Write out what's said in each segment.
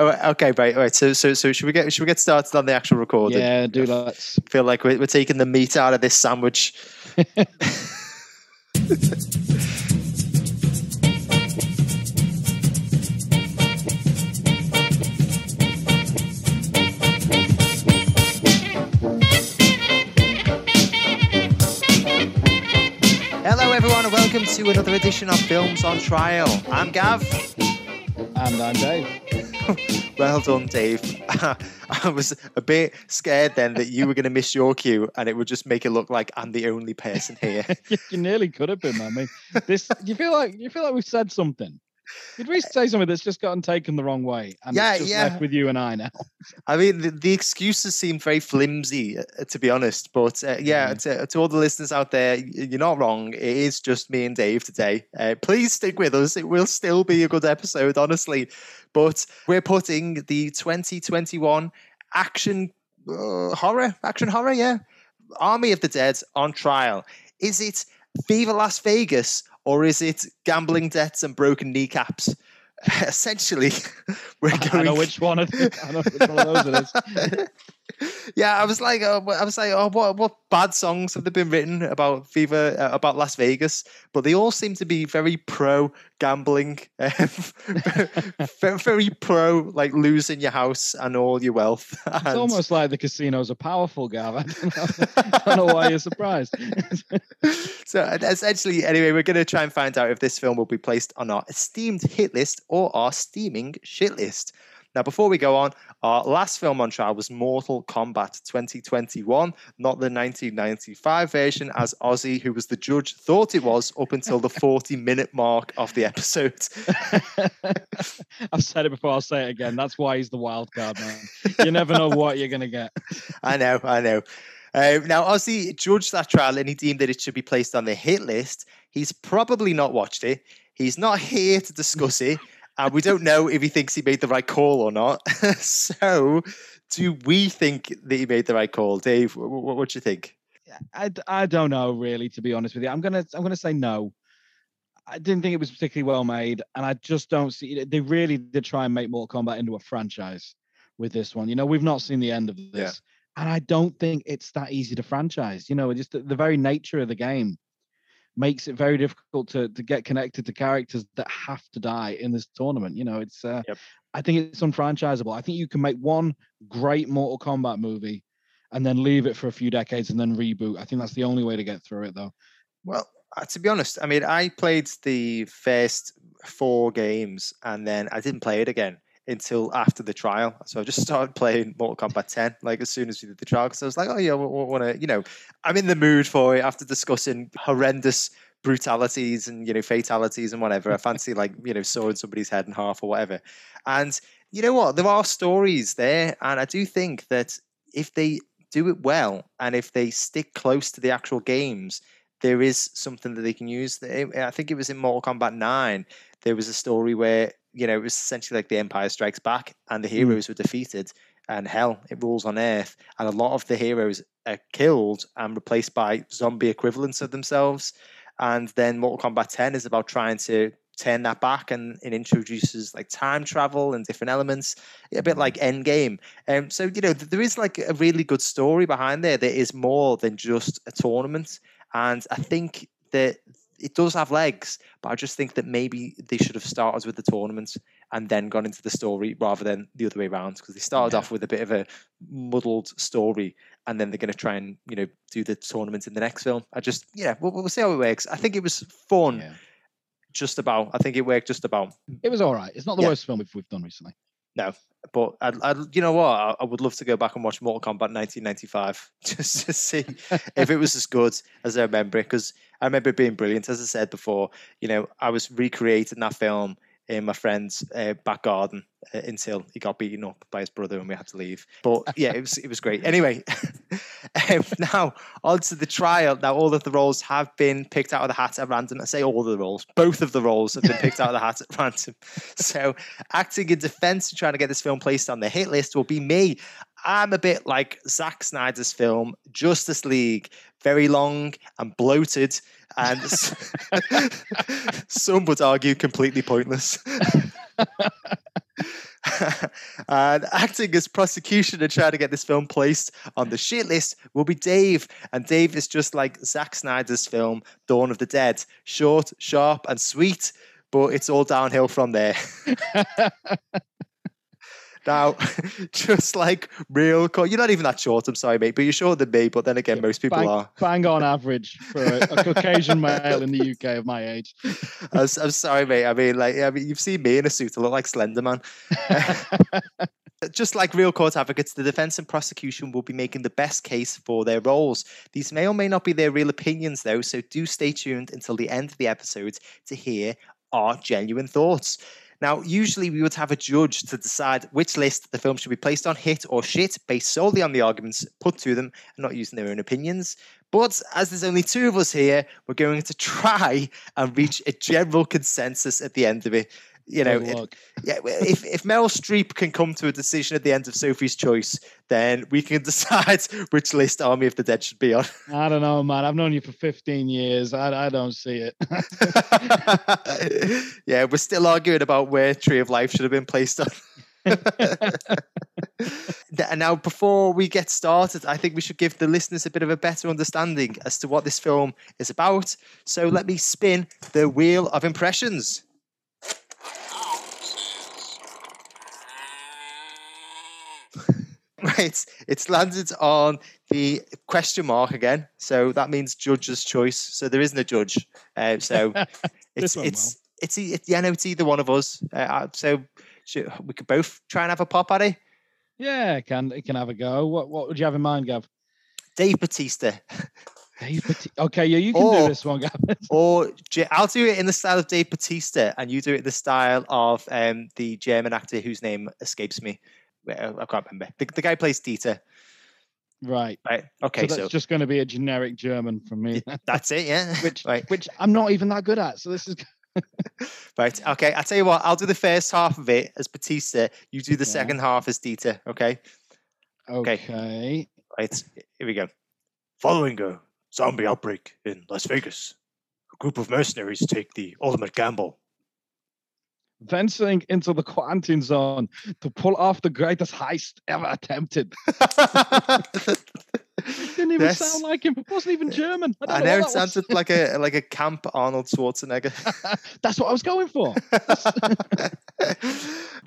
oh, okay, right, right. So, so, so, should we get should we get started on the actual recording? Yeah, do that. Feel like we're, we're taking the meat out of this sandwich. Hello, everyone, and welcome to another edition of Films on Trial. I'm Gav. And I'm Dave. Well done, Dave. I was a bit scared then that you were going to miss your cue, and it would just make it look like I'm the only person here. you, nearly could have been. I mean, this. You feel like you feel like we've said something. Did we say something that's just gotten taken the wrong way? And Yeah, it's just yeah. left with you and I now. I mean, the, the excuses seem very flimsy, uh, to be honest. But uh, yeah, to, to all the listeners out there, you're not wrong. It is just me and Dave today. Uh, please stick with us. It will still be a good episode, honestly. But we're putting the 2021 action uh, horror, action horror, yeah, Army of the Dead on trial. Is it Viva Las Vegas or is it gambling debts and broken kneecaps? Essentially, we're going. I know which one. Of, I know which one of those it is. yeah, I was like, uh, I was like, oh, what what bad songs have there been written about Viva uh, about Las Vegas? But they all seem to be very pro gambling, um, very, very pro like losing your house and all your wealth. It's almost like the casinos are powerful, Gav. I don't know, I don't know why you're surprised. so essentially, anyway, we're going to try and find out if this film will be placed on our esteemed hit list or our steaming shit list. Now, before we go on, our last film on trial was Mortal Kombat 2021, not the 1995 version, as Ozzy, who was the judge, thought it was up until the 40 minute mark of the episode. I've said it before. I'll say it again. That's why he's the wild card man. You never know what you're going to get. I know, I know. Um, now, Ozzy judged that trial and he deemed that it should be placed on the hit list. He's probably not watched it. He's not here to discuss it. And we don't know if he thinks he made the right call or not. so, do we think that he made the right call? Dave, what, what do you think? I, I don't know really to be honest with you i'm gonna i'm gonna say no i didn't think it was particularly well made and i just don't see they really did try and make mortal kombat into a franchise with this one you know we've not seen the end of this and i don't think it's that easy to franchise you know just the, the very nature of the game makes it very difficult to to get connected to characters that have to die in this tournament you know it's uh, Yep. i think it's unfranchisable i think you can make one great mortal kombat movie and then leave it for a few decades and then reboot. I think that's the only way to get through it, though. Well, uh, to be honest, I mean, I played the first four games and then I didn't play it again until after the trial. So I just started playing Mortal Kombat 10, like as soon as we did the trial, because I was like, oh yeah, I want to, you know, I'm in the mood for it after discussing horrendous brutalities and you know fatalities and whatever. I fancy like you know sawing somebody's head in half or whatever. And you know what? There are stories there, and I do think that if they do it well and if they stick close to the actual games, there is something that they can use. I think it was in Mortal Kombat 9. There was a story where, you know, it was essentially like the Empire Strikes Back and the heroes were defeated and hell, it rules on Earth. And a lot of the heroes are killed and replaced by zombie equivalents of themselves. And then Mortal Kombat 10 is about trying to turn that back and it introduces like time travel and different elements, a bit like Endgame. Um, so, you know, th- there is like a really good story behind there that is more than just a tournament. And I think that it does have legs, but I just think that maybe they should have started with the tournament and then gone into the story rather than the other way around because they started Yeah. off with a bit of a muddled story and then they're going to try and you know do the tournament in the next film. I just yeah, we'll, we'll see how it works. I think it was fun, Yeah. just about. I think it worked just about. It was all right. It's not the Yeah. worst film we've, we've done recently. But I, I, you know what? I, I would love to go back and watch Mortal Kombat 1995 just to see if it was as good as I remember it. Because I remember it being brilliant. As I said before, you know, I was recreating that film in my friend's uh, back garden uh, until he got beaten up by his brother and we had to leave. But yeah, it was it was great. Anyway, um, now on to the trial. Now all of the roles have been picked out of the hat at random. I say all of the roles, both of the roles have been picked out of the hat at random. So acting in defense and trying to get this film placed on the hit list will be me. I'm a bit like Zack Snyder's film Justice League, very long and bloated, and some would argue completely pointless. and acting as prosecution and trying to get this film placed on the shit list will be Dave. And Dave is just like Zack Snyder's film, Dawn of the Dead short, sharp, and sweet, but it's all downhill from there. Now, just like real, co- you're not even that short. I'm sorry, mate, but you're shorter than me. But then again, most people bang, are. Bang on average for a, a Caucasian male in the UK of my age. I'm, I'm, sorry, mate. I mean, like, I mean, you've seen me in a suit. I look like Slender Man. Just like real court advocates, the defense and prosecution will be making the best case for their roles. These may or may not be their real opinions, though, so do stay tuned until the end of the episode to hear our genuine thoughts. Now, usually we would have a judge to decide which list the film should be placed on, hit or shit, based solely on the arguments put to them and not using their own opinions. But as there's only two of us here, we're going to try and reach a general consensus at the end of it you know, it, yeah. If if Meryl Streep can come to a decision at the end of Sophie's Choice, then we can decide which list Army of the Dead should be on. I don't know, man. I've known you for 15 years. I I don't see it. yeah, we're still arguing about where Tree of Life should have been placed on. And now, before we get started, I think we should give the listeners a bit of a better understanding as to what this film is about. So let me spin the wheel of impressions. right, it's landed on the question mark again. So that means judge's choice. So there isn't a judge. Uh, so it's it's, it's it's yeah, no, it's either one of us. Uh, uh, so should, we could both try and have a pop at it. Yeah, it can it can have a go. What what would you have in mind, Gav? Dave Batista. Dave Batista. Okay, yeah, you can or, do this one, Gav. or I'll do it in the style of Dave Batista, and you do it in the style of um, the German actor whose name escapes me. I can't remember. The, the guy plays Dieter. Right. Right. Okay. So that's so, just going to be a generic German from me. that's it. Yeah. which right. which I'm not even that good at. So this is. right. Okay. I'll tell you what. I'll do the first half of it as Batista. You do the yeah. second half as Dieter. Okay. Okay. Okay. Right. Here we go. Following a zombie outbreak in Las Vegas, a group of mercenaries take the ultimate gamble venturing into the quarantine zone to pull off the greatest heist ever attempted. didn't even yes. sound like him. It wasn't even German. I, I know, it sounded like a like a camp Arnold Schwarzenegger. That's what I was going for.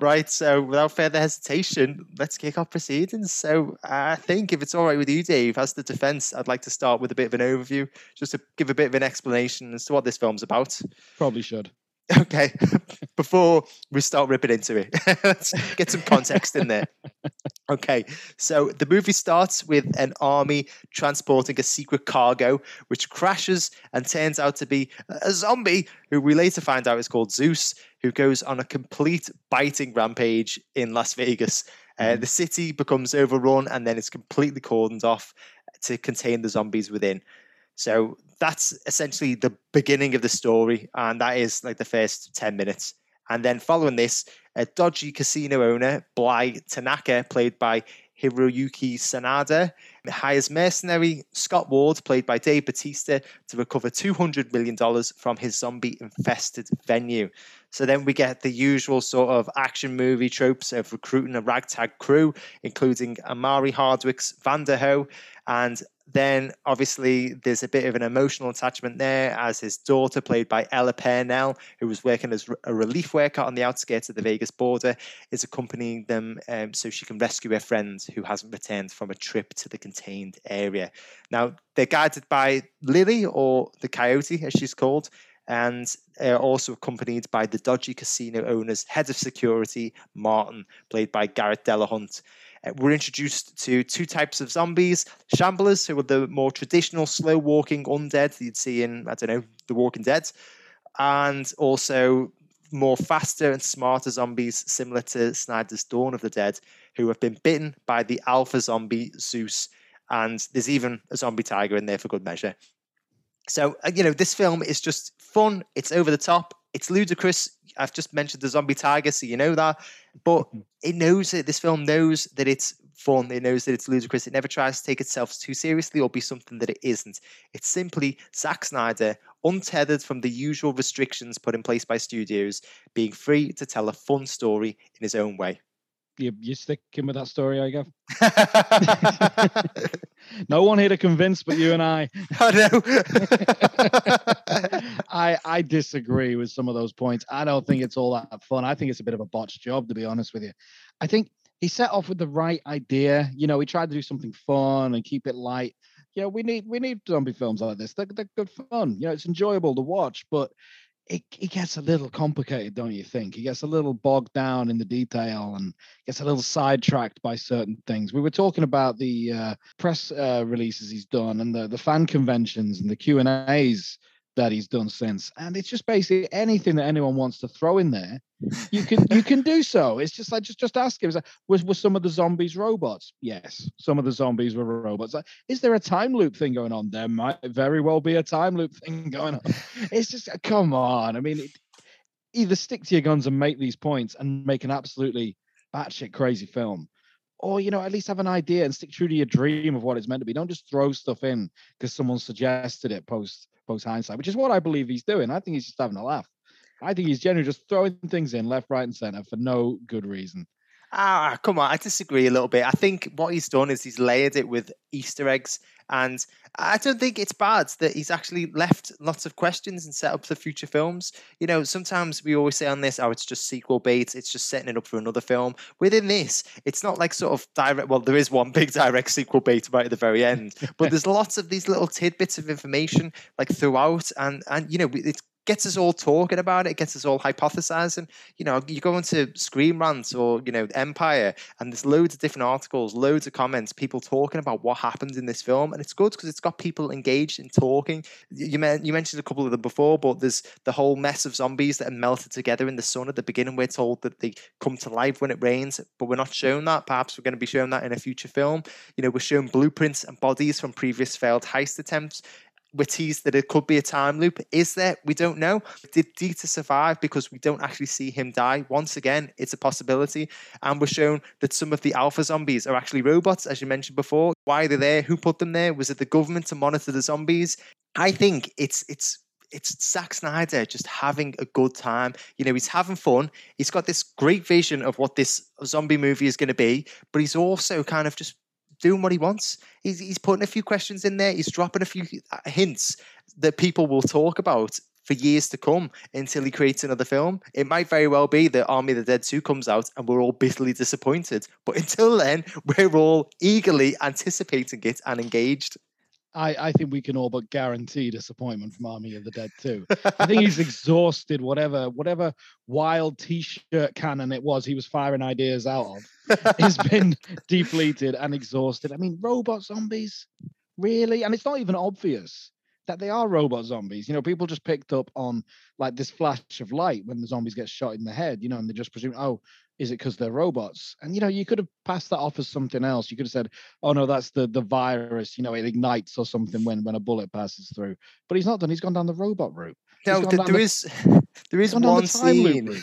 right. So, without further hesitation, let's kick off proceedings. So, I think if it's all right with you, Dave, as the defence, I'd like to start with a bit of an overview, just to give a bit of an explanation as to what this film's about. Probably should. Okay, before we start ripping into it, let's get some context in there. Okay, so the movie starts with an army transporting a secret cargo, which crashes and turns out to be a zombie, who we later find out is called Zeus, who goes on a complete biting rampage in Las Vegas. Uh, mm-hmm. the city becomes overrun and then it's completely cordoned off to contain the zombies within. So that's essentially the beginning of the story, and that is like the first 10 minutes. And then following this, a dodgy casino owner, Bly Tanaka, played by Hiroyuki Sanada, hires mercenary Scott Ward, played by Dave Batista, to recover $200 million from his zombie infested venue. So then we get the usual sort of action movie tropes of recruiting a ragtag crew, including Omari Hardwick's Vanderhoof and then obviously there's a bit of an emotional attachment there as his daughter, played by Ella Purnell, who was working as a relief worker on the outskirts of the Vegas border, is accompanying them um, so she can rescue her friend who hasn't returned from a trip to the contained area. Now they're guided by Lily, or the Coyote, as she's called, and are also accompanied by the dodgy casino owner's head of security, Martin, played by Garrett Dillahunt. Uh, we're introduced to two types of zombies shamblers, who are the more traditional slow walking undead that you'd see in, I don't know, The Walking Dead, and also more faster and smarter zombies similar to Snyder's Dawn of the Dead, who have been bitten by the alpha zombie Zeus. And there's even a zombie tiger in there for good measure. So, uh, you know, this film is just fun. It's over the top. It's ludicrous. I've just mentioned the zombie tiger, so you know that. But mm-hmm. it knows that this film knows that it's fun. It knows that it's ludicrous. It never tries to take itself too seriously or be something that it isn't. It's simply Zack Snyder, untethered from the usual restrictions put in place by studios, being free to tell a fun story in his own way. You you sticking with that story, I guess. no one here to convince but you and I. Oh, I know. I I disagree with some of those points. I don't think it's all that fun. I think it's a bit of a botched job, to be honest with you. I think he set off with the right idea. You know, he tried to do something fun and keep it light. You know, we need we need zombie films like this. They're, they're good fun. You know, it's enjoyable to watch, but it, it gets a little complicated, don't you think? He gets a little bogged down in the detail and gets a little sidetracked by certain things. We were talking about the uh, press uh, releases he's done and the, the fan conventions and the Q and A's that he's done since, and it's just basically anything that anyone wants to throw in there, you can you can do so. It's just like just just ask him. Like, was was some of the zombies robots? Yes, some of the zombies were robots. Like, is there a time loop thing going on? There might very well be a time loop thing going on. it's just uh, come on. I mean, it, either stick to your guns and make these points and make an absolutely batshit crazy film, or you know at least have an idea and stick true to your dream of what it's meant to be. Don't just throw stuff in because someone suggested it post post hindsight, which is what I believe he's doing. I think he's just having a laugh. I think he's generally just throwing things in left, right, and center for no good reason. Ah, come on. I disagree a little bit. I think what he's done is he's layered it with Easter eggs. And I don't think it's bad that he's actually left lots of questions and set up for future films. You know, sometimes we always say on this, oh, it's just sequel bait, it's just setting it up for another film. Within this, it's not like sort of direct, well, there is one big direct sequel bait right at the very end, but there's lots of these little tidbits of information like throughout. And, and you know, it's gets us all talking about it, gets us all hypothesizing. You know, you go into Screen Rant or, you know, Empire, and there's loads of different articles, loads of comments, people talking about what happened in this film. And it's good because it's got people engaged in talking. You, you mentioned a couple of them before, but there's the whole mess of zombies that are melted together in the sun. At the beginning, we're told that they come to life when it rains, but we're not shown that. Perhaps we're going to be shown that in a future film. You know, we're shown blueprints and bodies from previous failed heist attempts we're teased that it could be a time loop. Is there? We don't know. Did Dieter survive because we don't actually see him die? Once again, it's a possibility. And we're shown that some of the alpha zombies are actually robots, as you mentioned before. Why are they there? Who put them there? Was it the government to monitor the zombies? I think it's it's it's Zack Snyder just having a good time. You know, he's having fun. He's got this great vision of what this zombie movie is going to be, but he's also kind of just doing what he wants. He's, he's putting a few questions in there. He's dropping a few hints that people will talk about for years to come until he creates another film. It might very well be that Army of the Dead 2 comes out and we're all bitterly disappointed. But until then, we're all eagerly anticipating it and engaged. I, I think we can all but guarantee disappointment from Army of the Dead too. I think he's exhausted whatever whatever wild t-shirt cannon it was he was firing ideas out of He's been depleted and exhausted. I mean, robot zombies, really? And it's not even obvious that they are robot zombies. You know, people just picked up on like this flash of light when the zombies get shot in the head, you know, and they just presume, oh, is it because they're robots? And you know, you could have passed that off as something else. You could have said, "Oh no, that's the the virus." You know, it ignites or something when when a bullet passes through. But he's not done. He's gone down the robot route. No, th- there the, is there is one scene.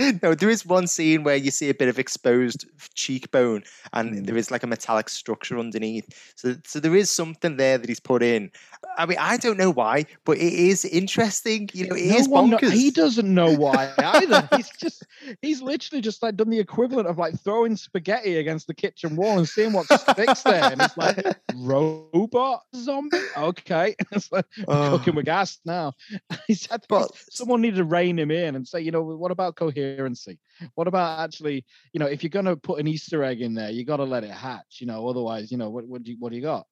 no, there is one scene where you see a bit of exposed cheekbone, and mm. there is like a metallic structure underneath. So, so there is something there that he's put in. I mean, I don't know why, but it is interesting. You know, it no is bonkers. He doesn't know why either. he's just he's literally just like done the equivalent of like throwing spaghetti against the kitchen wall and seeing what sticks there. And it's like robot zombie. Okay, it's like oh. cooking with gas now. he said, but someone needed to rein him in and say, you know, what about coherency? What about actually, you know, if you're going to put an Easter egg in there, you got to let it hatch. You know, otherwise, you know, what what do you, what do you got?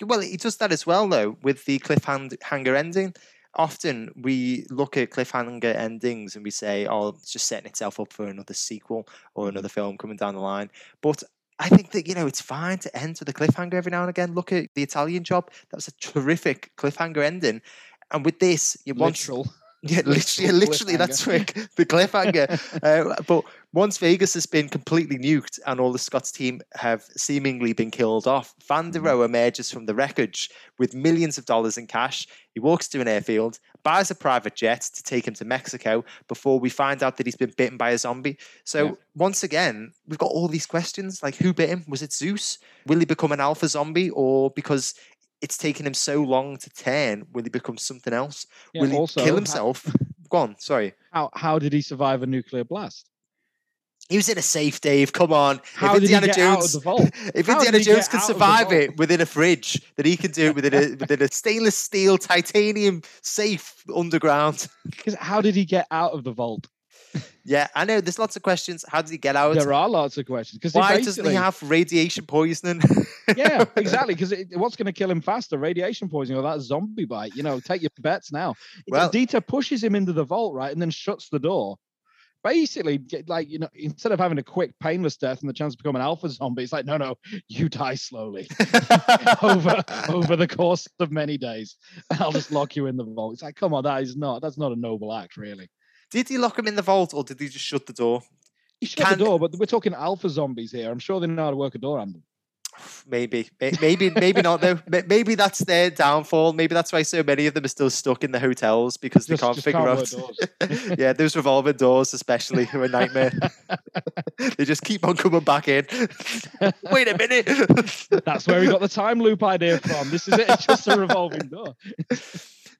Well, he does that as well, though, with the cliffhanger ending often we look at cliffhanger endings and we say, oh, it's just setting itself up for another sequel or mm-hmm. another film coming down the line. But I think that, you know, it's fine to end with a cliffhanger every now and again. Look at the Italian job. That was a terrific cliffhanger ending. And with this, you want. Literal. Yeah, literally, literally, that's quick. The cliffhanger. uh, but once Vegas has been completely nuked and all the Scott's team have seemingly been killed off, Van der mm-hmm. Rohe emerges from the wreckage with millions of dollars in cash. He walks to an airfield buys a private jet to take him to Mexico before we find out that he's been bitten by a zombie. So Yeah. once again, we've got all these questions like who bit him? Was it Zeus? Will he become an alpha zombie? Or because it's taken him so long to turn, will he become something else? Yeah, will he also, kill how- himself? Go on, sorry. How how did he survive a nuclear blast? He was in a safe, Dave. Come on. How if did he Indiana get out of Jones, the vault? if How Indiana Jones can out of the survive it within a fridge, then he can do it within a within a stainless steel titanium safe underground. Because how did he get out of the vault? Yeah, I know. There's lots of questions. How did he get out? There are lots of questions. Because Why doesn't he have radiation poisoning? yeah, exactly. Because what's going to kill him faster? Radiation poisoning or that zombie bite? You know, take your bets now. Well- Dieter pushes him into the vault, right, and then shuts the door. Basically, like you know, instead of having a quick, painless death and the chance to become an alpha zombie, it's like, no, no, you die slowly over over the course of many days. I'll just lock you in the vault. It's like, come on, that is not that's not a noble act, really. Did he lock him in the vault or did he just shut the door? You shut Can- the door, but we're talking alpha zombies here. I'm sure they know how to work a door handle. Maybe, maybe, maybe not though. Maybe that's their downfall. Maybe that's why so many of them are still stuck in the hotels because they Just- can't just figure out. yeah, those revolving doors, especially, are a nightmare. they just keep on coming back in. Wait a minute. That's where we got the time loop idea from. This is it. It's just a revolving door.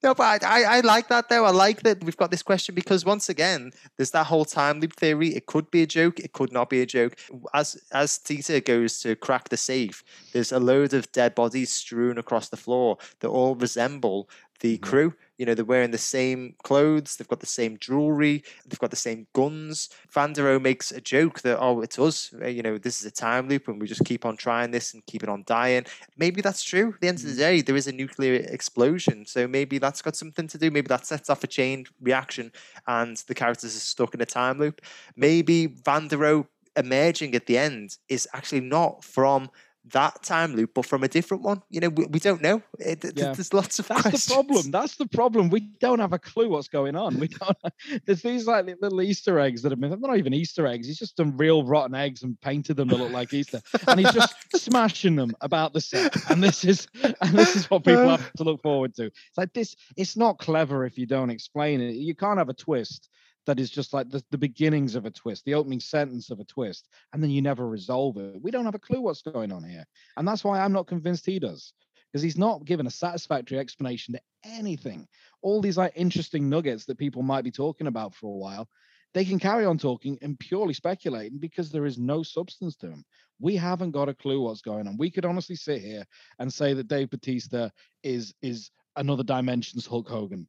No, but I, I, I like that though. I like that we've got this question because once again, there's that whole time loop theory. It could be a joke. It could not be a joke. As as Dieter goes to crack the safe, there's a load of dead bodies strewn across the floor that all resemble the Mhm. crew. You know, they're wearing the same clothes. They've got the same jewelry. They've got the same guns. Vanderohe makes a joke that oh, it's us. uh, You know, this is a time loop, and we just keep on trying this and keep it on dying maybe that's true. At the end of the Mm. day, there is a nuclear explosion, so maybe that's got something to do. Maybe that sets off a chain reaction, and the characters are stuck in a time loop. Maybe Vanderohe emerging at the end is actually not from that time loop, but from a different one. You know, we, we don't know. It, Yeah. There's lots of That's questions. the problem. That's the problem. We don't have a clue what's going on. We don't. There's these like little Easter eggs that have been. They're not even Easter eggs. He's just done real rotten eggs and painted them to look like Easter, and he's just smashing them about the set. And this is and this is what people have to look forward to. It's like this. It's not clever if you don't explain it. You can't have a twist that is just like the, the beginnings of a twist, the opening sentence of a twist, and then you never resolve it. We don't have a clue what's going on here. And that's why I'm not convinced he does. Because he's not given a satisfactory explanation to anything. All these like interesting nuggets that people might be talking about for a while, they can carry on talking and purely speculating because there is no substance to them. We haven't got a clue what's going on. We could honestly sit here and say that Dave Batista is is another dimensions Hulk Hogan.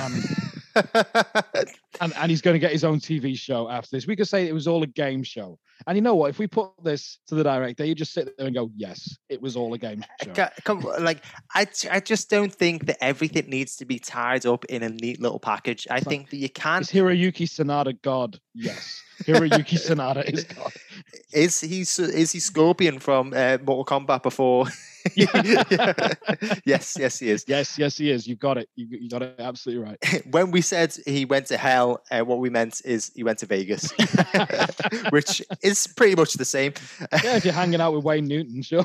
Um, and, and he's going to get his own TV show after this. We could say it was all a game show. And you know what? If we put this to the director, you just sit there and go, "Yes, it was all a game show." Ca- Come, on, like I, I just don't think that everything needs to be tied up in a neat little package. I think that you can. Is Hiroyuki Sanada God? Yes. Hiroyuki Sanada is God. Is he is he Scorpion from uh, Mortal Kombat before? yes, yes, he is. Yes, yes, he is. You got it. You, you got it absolutely right. when we said he went to hell, uh, what we meant is he went to Vegas, which is pretty much the same. Yeah, if you're hanging out with Wayne Newton, sure.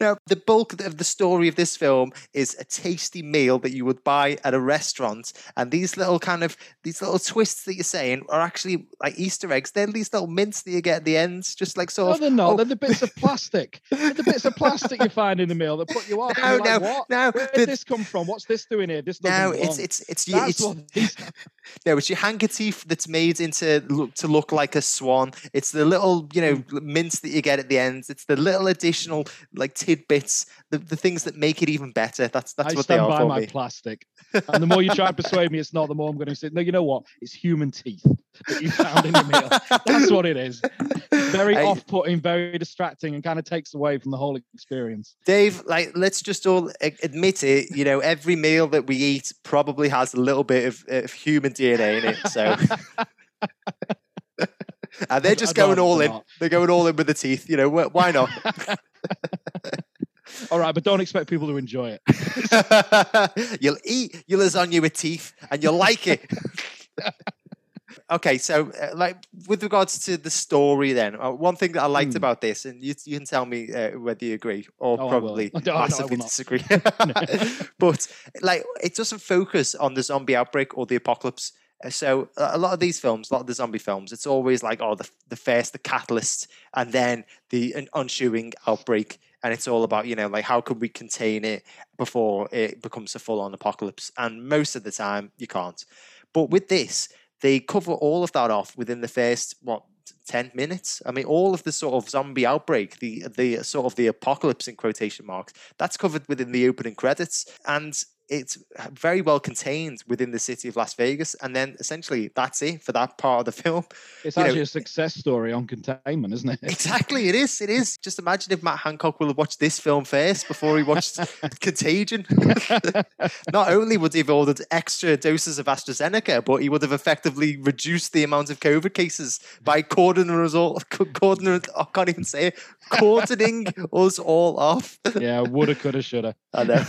now, the bulk of the story of this film is a tasty meal that you would buy at a restaurant, and these little kind of these little twists that you're saying are actually like Easter eggs. They're these little mints that you get at the ends, just like sort no, of. they're not. oh, They're the bits of plastic. The bits of plastic you find in the meal that put you off. No, you're like, no, no, Where the- did this come from? What's this doing here? This no, it's it's it's your- That's it's no, it's your handkerchief that's made into look to look like a swan. It's the little you know mm. mints that you get at the end. It's the little additional like tidbits, the, the things that make it even better. That's that's I what they stand are by for my me. plastic. And the more you try and persuade me it's not, the more I'm going to say, no, you know what? It's human teeth that you found in your meal. That's what it is. Very I- off-putting, very distracting, and kind of takes away from the whole experience. Dave, like, let's just all admit it. You know, every meal that we eat probably has a little bit of, of human DNA in it. So, and they're just going all in. not. They're going all in with the teeth. You know, why not? All right, but don't expect people to enjoy it. you'll eat your lasagna with teeth, and you'll like it. Okay, so uh, like with regards to the story, then uh, one thing that I liked Hmm. about this, and you, you can tell me uh, whether you agree or Oh, probably No, no, I will massively disagree. but like, it doesn't focus on the zombie outbreak or the apocalypse. Uh, So a lot of these films, a lot of the zombie films, it's always like, oh, the the first, the catalyst, and then the un- ensuing outbreak, and it's all about you know like how can we contain it before it becomes a full on apocalypse. And most of the time, you can't. But with this, they cover all of that off within the first what 10 minutes? I mean all of the sort of zombie outbreak the the sort of the apocalypse in quotation marks that's covered within the opening credits. And it's uh, very well contained within the city of las vegas and then essentially that's it for that part of the film It's you know- actually a success story on containment, isn't it? exactly it is it is just imagine if matt hancock will have watched this film first before he watched contagion not only would he have ordered extra doses of AstraZeneca, but he would have effectively reduced the amount of COVID cases by cordoning us all. Cordoning, I can't even say it. Cordoning us all off. yeah, woulda, coulda, shoulda. I know.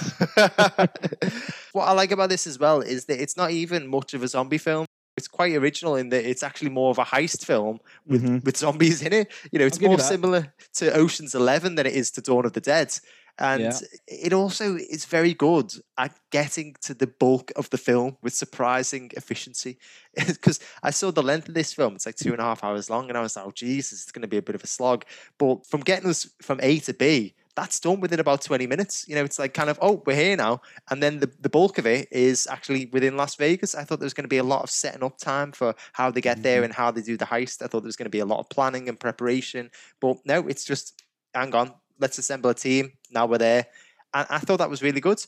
what I like about this as well is that it's not even much of a zombie film. It's quite original in that it's actually more of a heist film with, Mhm. with zombies in it. You know, it's more similar to Ocean's Eleven than it is to Dawn of the Dead. And Yeah. it also is very good at getting to the bulk of the film with surprising efficiency. Because I saw the length of this film, it's like two and a half hours long, and I was like, oh, Jesus, it's going to be a bit of a slog. But from getting us from A to B, that's done within about 20 minutes. You know, it's like kind of, oh, we're here now. And then the, the bulk of it is actually within Las Vegas. I thought there was going to be a lot of setting up time for how they get there Mhm. and how they do the heist. I thought there was going to be a lot of planning and preparation. But no, it's just, hang on, let's assemble a team. Now we're there. And I thought that was really good.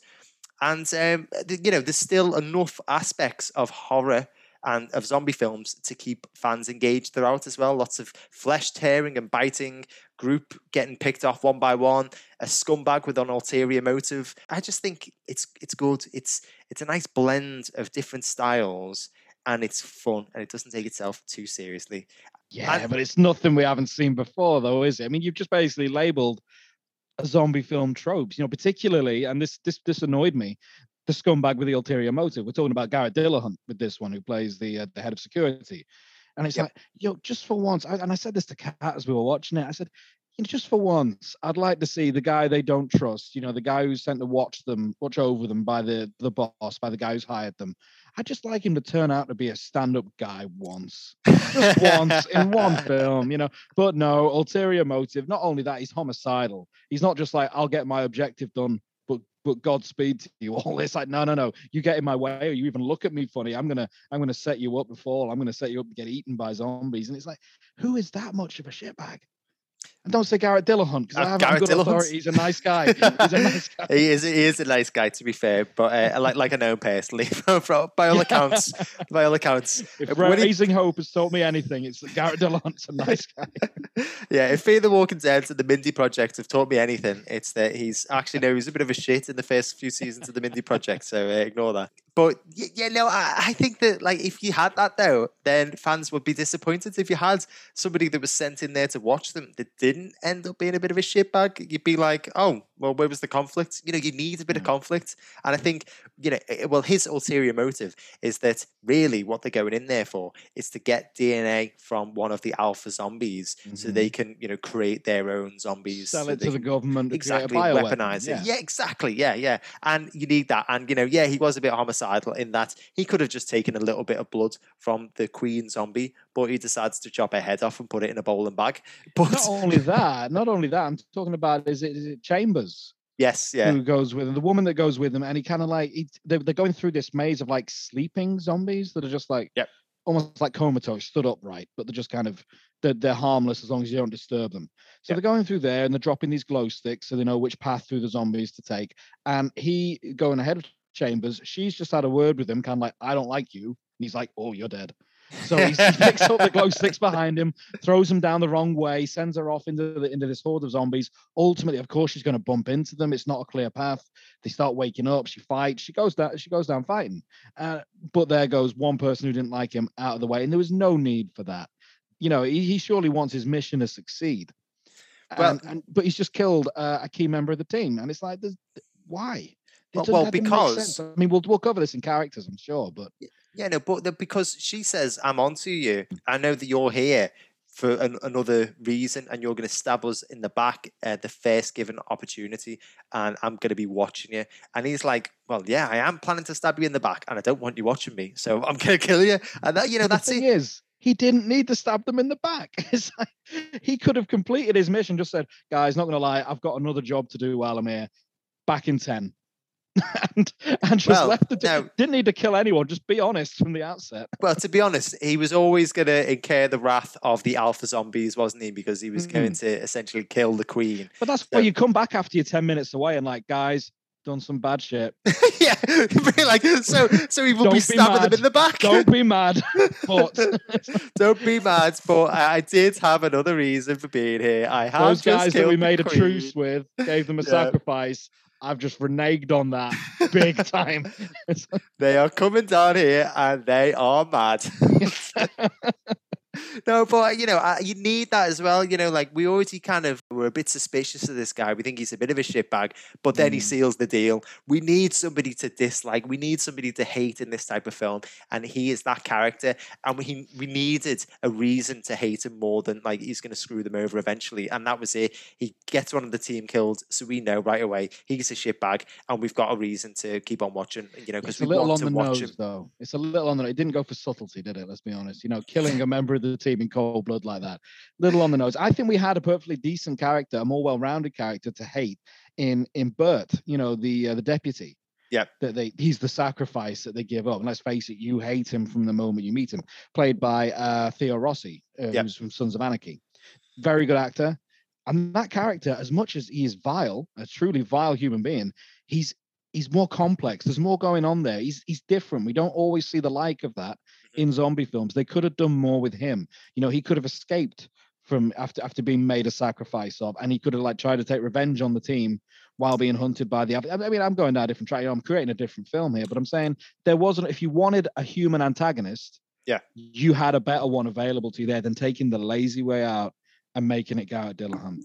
And, um, you know, there's still enough aspects of horror and of zombie films to keep fans engaged throughout as well. Lots of flesh tearing and biting, group getting picked off one by one, a scumbag with an ulterior motive. I just think it's it's good. It's it's a nice blend of different styles and it's fun and it doesn't take itself too seriously. Yeah, but it's nothing we haven't seen before, though, is it? I mean, you've just basically labeled a zombie film tropes, you know, particularly, and this this this annoyed me, the scumbag with the ulterior motive. We're talking about Garrett Dillahunt with this one, who plays the uh, the head of security, and it's Yep. like, yo, just for once, I, and I said this to Kat as we were watching it. I said, you know, just for once, I'd like to see the guy they don't trust, you know, the guy who's sent to watch them, watch over them by the the boss, by the guy who's hired them. I'd just like him to turn out to be a stand-up guy once just once in one film, you know. But no, ulterior motive. Not only that, he's homicidal. He's not just like, I'll get my objective done, but Godspeed to you. All this, like, no, no, no. You get in my way, or you even look at me funny. I'm gonna, I'm gonna set you up fall. I'm gonna set you up to get eaten by zombies. And it's like, who is that much of a shitbag? And don't say Garrett Dillahunt because Uh, I have Garrett good Dillahunt. authority. He's a nice guy. He's a nice guy. he is he is a nice guy to be fair, but uh, like like I know him personally. by all accounts, by all accounts, If when he- Raising Hope has taught me anything, it's that Garrett Dillahunt's a nice guy. yeah, if Fear the Walking Dead and the Mindy Project have taught me anything, it's that he's actually no, he's a bit of a shit in the first few seasons of the Mindy Project, so uh, ignore that. But yeah, no, I, I think that like if you had that though, then fans would be disappointed. If you had somebody that was sent in there to watch them that didn't end up being a bit of a shitbag, you'd be like, oh, well, where was the conflict? You know, you need a bit of Mm. conflict, and I think you know, eh, well, his ulterior motive is that really what they're going in there for is to get DNA from one of the alpha zombies so they can, you know, create their own zombies. Sell so it to the government exactly weaponize yeah. it. Yeah, exactly. Yeah, yeah. And you need that. And you know, yeah, he was a bit homicidal in that he could have just taken a little bit of blood from the queen zombie, but he decides to chop her head off and put it in a bowling bag. But not only that, not only that, I'm talking about is it is it Chambers yes, yeah, who goes with him, the woman that goes with him, and he kind of like he, they're, they're going through this maze of like sleeping zombies that are just like Yep. almost like comatose, stood upright, but they're just kind of they're, they're harmless as long as you don't disturb them. So Yep. they're going through there and they're dropping these glow sticks so they know which path through the zombies to take. And he going ahead of Chambers, she's just had a word with him, kind of like, I don't like you. And he's like, Oh, you're dead. So he picks up the glow sticks behind him, throws them down the wrong way, sends her off into the into this horde of zombies. Ultimately, of course, she's going to bump into them. It's not a clear path. They start waking up. She fights. She goes down. She goes down fighting. Uh, but there goes one person who didn't like him out of the way, and there was no need for that. You know, he, he surely wants his mission to succeed. Well- and, and but he's just killed uh, a key member of the team, and it's like, why? Well- well, that doesn't make because- I mean, we'll we'll cover this in characters, I'm sure, but Yeah, no, but the, because she says, I'm onto you. Hmm. I know that you're here for an, another reason and you're going to stab us in the back at the first given opportunity and I'm going to be watching you. And he's like, well, yeah, I am planning to stab you in the back and I don't want you watching me. So I'm going to kill you. And that, you know, that's the thing it. is, he didn't need to stab them in the back. It's like, he could have completed his mission, just said, guys, not going to lie, I've got another job to do while I'm here. Back in 10. and and just Well, left the no. didn't need to kill anyone. Just be honest from the outset. Well, to be honest, he was always going to incur the wrath of the alpha zombies, wasn't he? Because he was going to essentially kill the queen. But that's Yeah. why you come back after you're ten minutes away and like, guys, done some bad shit. yeah, like so. So he will Don't be be stabbing them in the back. Don't be mad. But Don't be mad, but I did have another reason for being here. I have those guys that we made a truce with, gave them a Yeah. sacrifice. I've just reneged on that big time. They are coming down here and they are mad. no, but you know, I, you need that as well. You know, like we already kind of were a bit suspicious of this guy. We think he's a bit of a shitbag, but then he Mm. seals the deal. We need somebody to dislike. We need somebody to hate in this type of film, and he is that character. And we we needed a reason to hate him more than like he's going to screw them over eventually. And that was it. He gets one of the team killed, so we know right away he's a shitbag, and we've got a reason to keep on watching. You know, because It's a we little on want to the watch nose, him. though. It's a little on the. It didn't go for subtlety, did it? Let's be honest. You know, killing a member of the team in cold blood like that, little on the nose. I think we had a perfectly decent character, a more well-rounded character to hate in in Bert. You know, the uh, the deputy. Yeah. That they he's the sacrifice that they give up. And let's face it, you hate him from the moment you meet him. Played by uh, Theo Rossi, uh, Yep. who's from Sons of Anarchy. Very good actor. And that character, as much as he is vile, a truly vile human being, he's he's more complex. There's more going on there. He's he's different. We don't always see the like of that mm-hmm. in zombie films. They could have done more with him. You know, he could have escaped from after after being made a sacrifice of, and he could have like tried to take revenge on the team while being hunted by the. I mean, I'm going down a different track. You know, I'm creating a different film here, but I'm saying there wasn't. If you wanted a human antagonist, Yeah. you had a better one available to you there than taking the lazy way out and making it Garrett Dillahunt.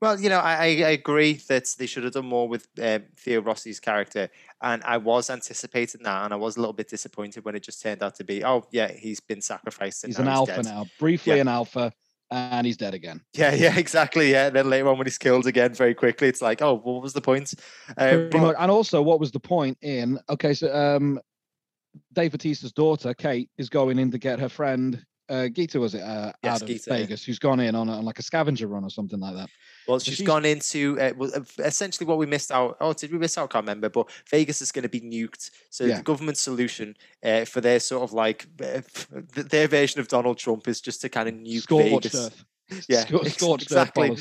Well, you know, I, I agree that they should have done more with um, Theo Rossi's character, and I was anticipating that, and I was a little bit disappointed when it just turned out to be, oh yeah, he's been sacrificed. He's an alpha dead. now, briefly Yeah. an alpha, and he's dead again. Yeah, yeah, exactly. Yeah, and then later on when he's killed again, very quickly, it's like, oh, what was the point? Um, but- And also, what was the point in? Okay, so um, Dave Bautista's daughter Kate is going in to get her friend uh, Geeta, was it, uh, Yes, out of Geeta, yeah. Vegas, who's gone in on, a, on like a scavenger run or something like that. Well, she's she's- gone into uh, well, essentially what we missed out. Oh, did we miss out? I can't remember. But Vegas is going to be nuked. So Yeah. the government solution uh, for their sort of like uh, their version of Donald Trump is just to kind of nuke Scorched Vegas. earth. Yeah, scorched exactly.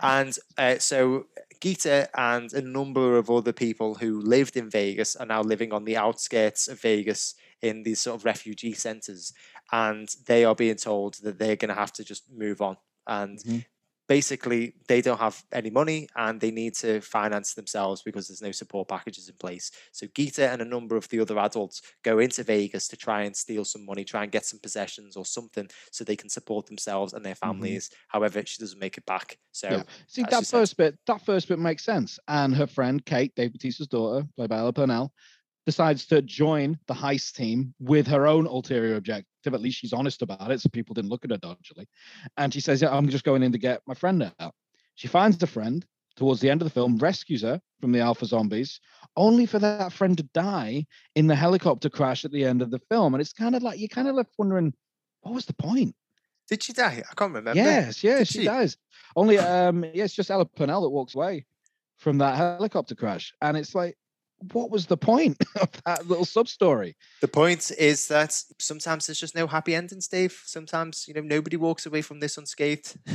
And uh, so Geeta and a number of other people who lived in Vegas are now living on the outskirts of Vegas in these sort of refugee centers. And they are being told that they're going to have to just move on. And Mhm. basically, they don't have any money and they need to finance themselves because there's no support packages in place. So Geeta and a number of the other adults go into Vegas to try and steal some money, try and get some possessions or something so they can support themselves and their families. However, she doesn't make it back. So Yeah. See that you said. first bit. That first bit makes sense. And her friend Kate, Dave Bautista's daughter, played by Ella Purnell, decides to join the heist team with her own ulterior objective. At least she's honest about it, so people didn't look at her dodgily. And she says, "Yeah, I'm just going in to get my friend out." She finds the friend towards the end of the film, rescues her from the alpha zombies, only for that friend to die in the helicopter crash at the end of the film. And it's kind of like you're kind of left wondering, what was the point? Did she die? I can't remember. Yes, yes, she, she? does. Only um yeah, it's just Ella Purnell that walks away from that helicopter crash. And it's like, what was the point of that little sub story? The point is that sometimes there's just no happy endings, Dave. Sometimes, you know, nobody walks away from this unscathed.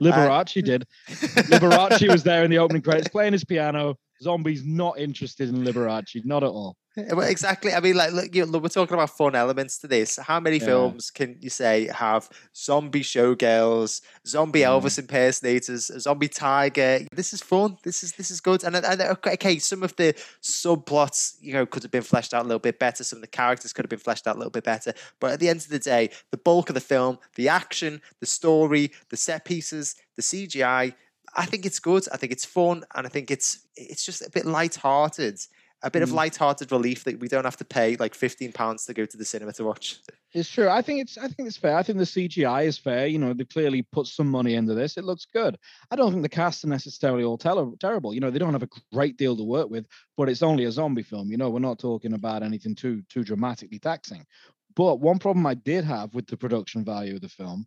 Liberace uh, did. Liberace was there in the opening credits playing his piano. Zombies not interested in Liberace, not at all. Exactly. I mean, like, look, you know, we're talking about fun elements to this. How many Yeah. films can you say have zombie showgirls, zombie Yeah. Elvis impersonators, a zombie tiger? This is fun. This is this is good. And, and okay, okay, some of the subplots, you know, could have been fleshed out a little bit better. Some of the characters could have been fleshed out a little bit better. But at the end of the day, the bulk of the film, the action, the story, the set pieces, the CGI, I think it's good. I think it's fun, and I think it's it's just a bit light-hearted. A bit of Mm. light-hearted relief that we don't have to pay like fifteen pounds to go to the cinema to watch. It's true. I think it's I think it's fair. I think the CGI is fair. You know, they clearly put some money into this. It looks good. I don't think the cast are necessarily all terrible. You know, they don't have a great deal to work with, but it's only a zombie film. You know, we're not talking about anything too too dramatically taxing. But one problem I did have with the production value of the film,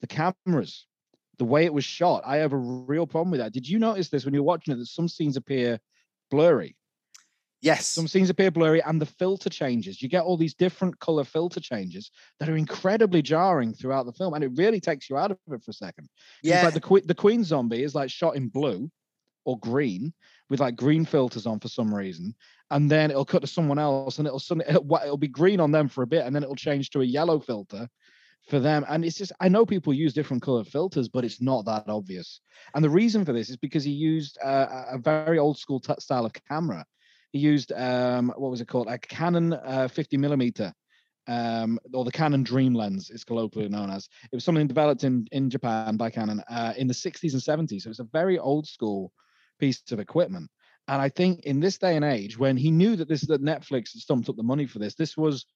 the cameras, the way it was shot, I have a real problem with that. Did you notice this when you're watching it that some scenes appear blurry? Yes, Some scenes appear blurry and the filter changes. You get all these different color filter changes that are incredibly jarring throughout the film. And it really takes you out of it for a second. yeah, Like the, que- the Queen zombie is like shot in blue or green with like green filters on for some reason. And then it'll cut to someone else and it'll, suddenly, it'll, it'll be green on them for a bit and then it'll change to a yellow filter for them. And it's just, I know people use different color filters, but it's not that obvious. And the reason for this is because he used uh, a very old school t- style of camera. He used um, what was it called? A Canon uh, 50 millimeter, um, or the Canon Dream Lens, it's colloquially known as. It was something developed in in Japan by Canon uh, in the 60s and 70s. So it's a very old school piece of equipment. And I think in this day and age, when he knew that this that Netflix had stumped up the money for this, this was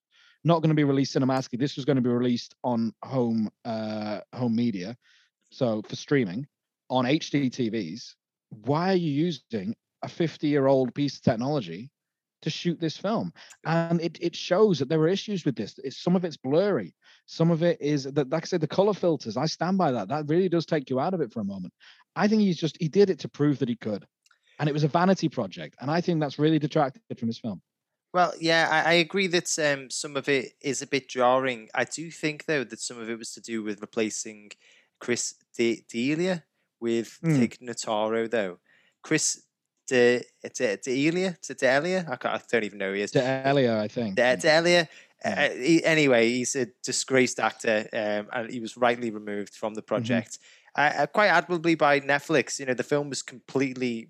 not going to be released cinematically. This was going to be released on home uh, home media, so for streaming on HD TVs. Why are you using a 50 year old piece of technology to shoot this film? And it it shows that there were issues with this. It's, some of it's blurry. Some of it is that, like I said, the color filters. I stand by that. That really does take you out of it for a moment. I think he's just he did it to prove that he could, and it was a vanity project. And I think that's really detracted from his film. Well, yeah, I, I agree that um, some of it is a bit jarring. I do think, though, that some of it was to do with replacing Chris De- D'Elia with Hmm. Tig Notaro, though. Chris De- De- D'Elia? De- D'Elia? I, can't, I don't even know who he is. To Elia, I think. De- D'Elia. Yeah. Uh, he, anyway, he's a disgraced actor, um, and he was rightly removed from the Mm-hmm. project. Uh, uh, quite admirably by Netflix. You know, the film was completely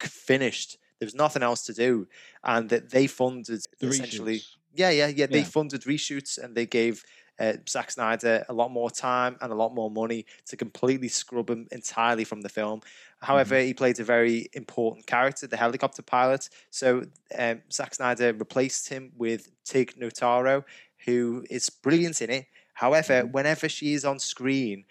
finished. There was nothing else to do, and that they funded The essentially. reshoots. Yeah, yeah, yeah. They Yeah. funded reshoots and they gave uh, Zack Snyder a lot more time and a lot more money to completely scrub him entirely from the film. However, he played a very important character, the helicopter pilot. So um, Zack Snyder replaced him with Tig Notaro, who is brilliant in it. However, Mhm. whenever she is on screen,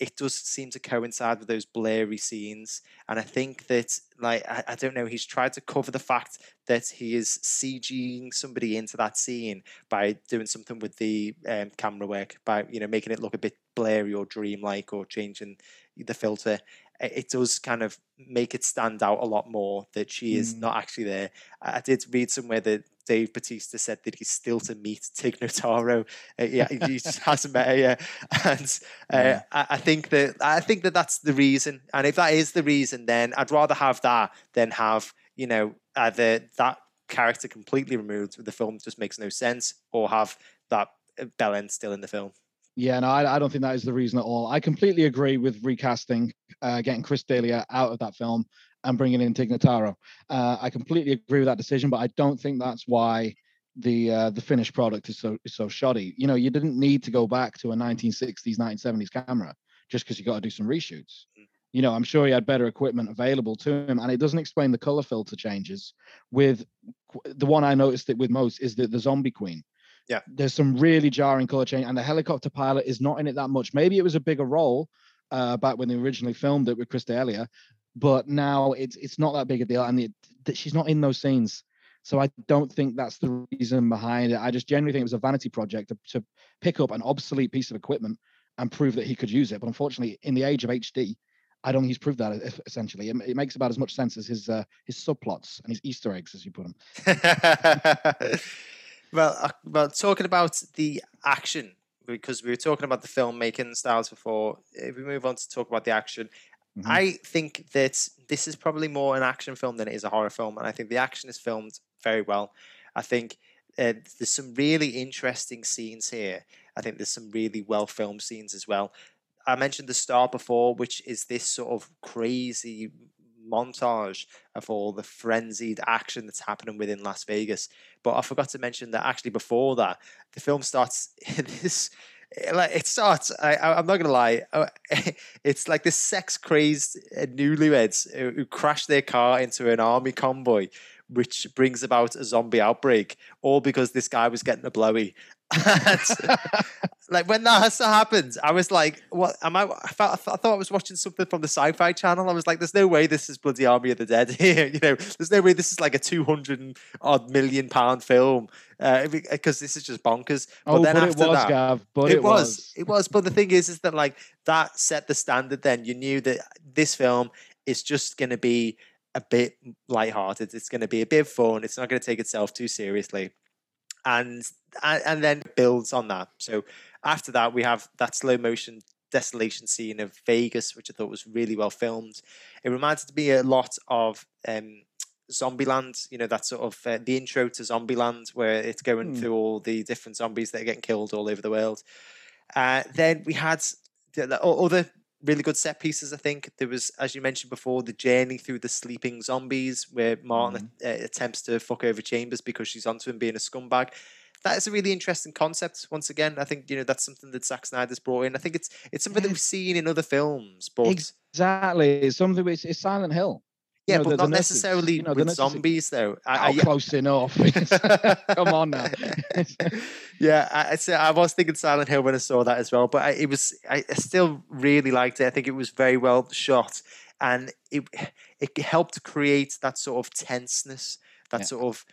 it does seem to coincide with those blurry scenes. And I think that, like, I, I don't know, he's tried to cover the fact that he is CGing somebody into that scene by doing something with the um, camera work, by, you know, making it look a bit blurry or dreamlike or changing the filter. It does kind of make it stand out a lot more that she is Mm. not actually there. I did read somewhere that Dave Batista said that he's still to meet Tig Notaro. Uh, yeah, he just hasn't met her yet, and uh, Yeah. I, I think that I think that that's the reason. And if that is the reason, then I'd rather have that than have you know either that character completely removed, the film just makes no sense, or have that uh, Belen still in the film. Yeah, no, I, I don't think that is the reason at all. I completely agree with recasting, uh, getting Chris D'Elia out of that film and bringing in Tig Notaro. Uh, I completely agree with that decision, but I don't think that's why the uh, the finished product is so is so shoddy. You know, you didn't need to go back to a 1960s, 1970s camera just because you got to do some reshoots. Mm. You know, I'm sure he had better equipment available to him, and it doesn't explain the color filter changes. With the one I noticed it with most is the the Zombie Queen there's some really jarring color change, and the helicopter pilot is not in it that much. Maybe it was a bigger role uh, back when they originally filmed it with Chris D'Elia, but now it's it's not that big a deal, and it, that she's not in those scenes. So I don't think that's the reason behind it. I just generally think it was a vanity project to, to pick up an obsolete piece of equipment and prove that he could use it. But unfortunately, in the age of HD, I don't think he's proved that. Essentially, it, it makes about as much sense as his uh, his subplots and his Easter eggs, as you put them. well, uh, well, talking about the action because we were talking about the filmmaking styles before. If we move on to talk about the action, Mhm. I think that this is probably more an action film than it is a horror film, and I think the action is filmed very well. I think uh, there's some really interesting scenes here. I think there's some really well filmed scenes as well. I mentioned the star before, which is this sort of crazy montage of all the frenzied action that's happening within Las Vegas. But I forgot to mention that actually before that, the film starts this like it starts. I, I'm not gonna lie. uh, It's like this sex crazed newlyweds who, who crash their car into an army convoy which brings about a zombie outbreak, all because this guy was getting a blowy. Like when that happens, I was like, "What am I?" I, felt, I thought I was watching something from the Sci-Fi Channel. I was like, "There's no way this is bloody Army of the Dead here." you know, there's no way this is like a two hundred odd million pound film because uh, this is just bonkers. But oh, then but after was, that, Gav, but it, it was, was, it was. But the thing is, is that like that set the standard. Then you knew that this film is just going to be a bit lighthearted. It's going to be a bit fun. It's not going to take itself too seriously and and then builds on that. So after that, we have that slow motion desolation scene of Vegas, which I thought was really well filmed. It reminded me a lot of um, Zombieland, you know, that sort of uh, the intro to Zombieland, where it's going mm. through all the different zombies that are getting killed all over the world. Uh, then we had the, the other really good set pieces. I think there was, as you mentioned before, the journey through the sleeping zombies, where Martin mm. uh, attempts to fuck over Chambers because she's onto him being a scumbag. That is a really interesting concept. Once again, I think you know that's something that Zack Snyder's brought in. I think it's it's something that we've seen in other films, but exactly, it's something which is Silent Hill. Yeah, know, but not necessarily you know, with zombies though. I, I, close enough. Come on now. yeah, I, I, I was thinking Silent Hill when I saw that as well, but I, it was I, I still really liked it. I think it was very well shot, and it it helped create that sort of tenseness, that yeah. sort of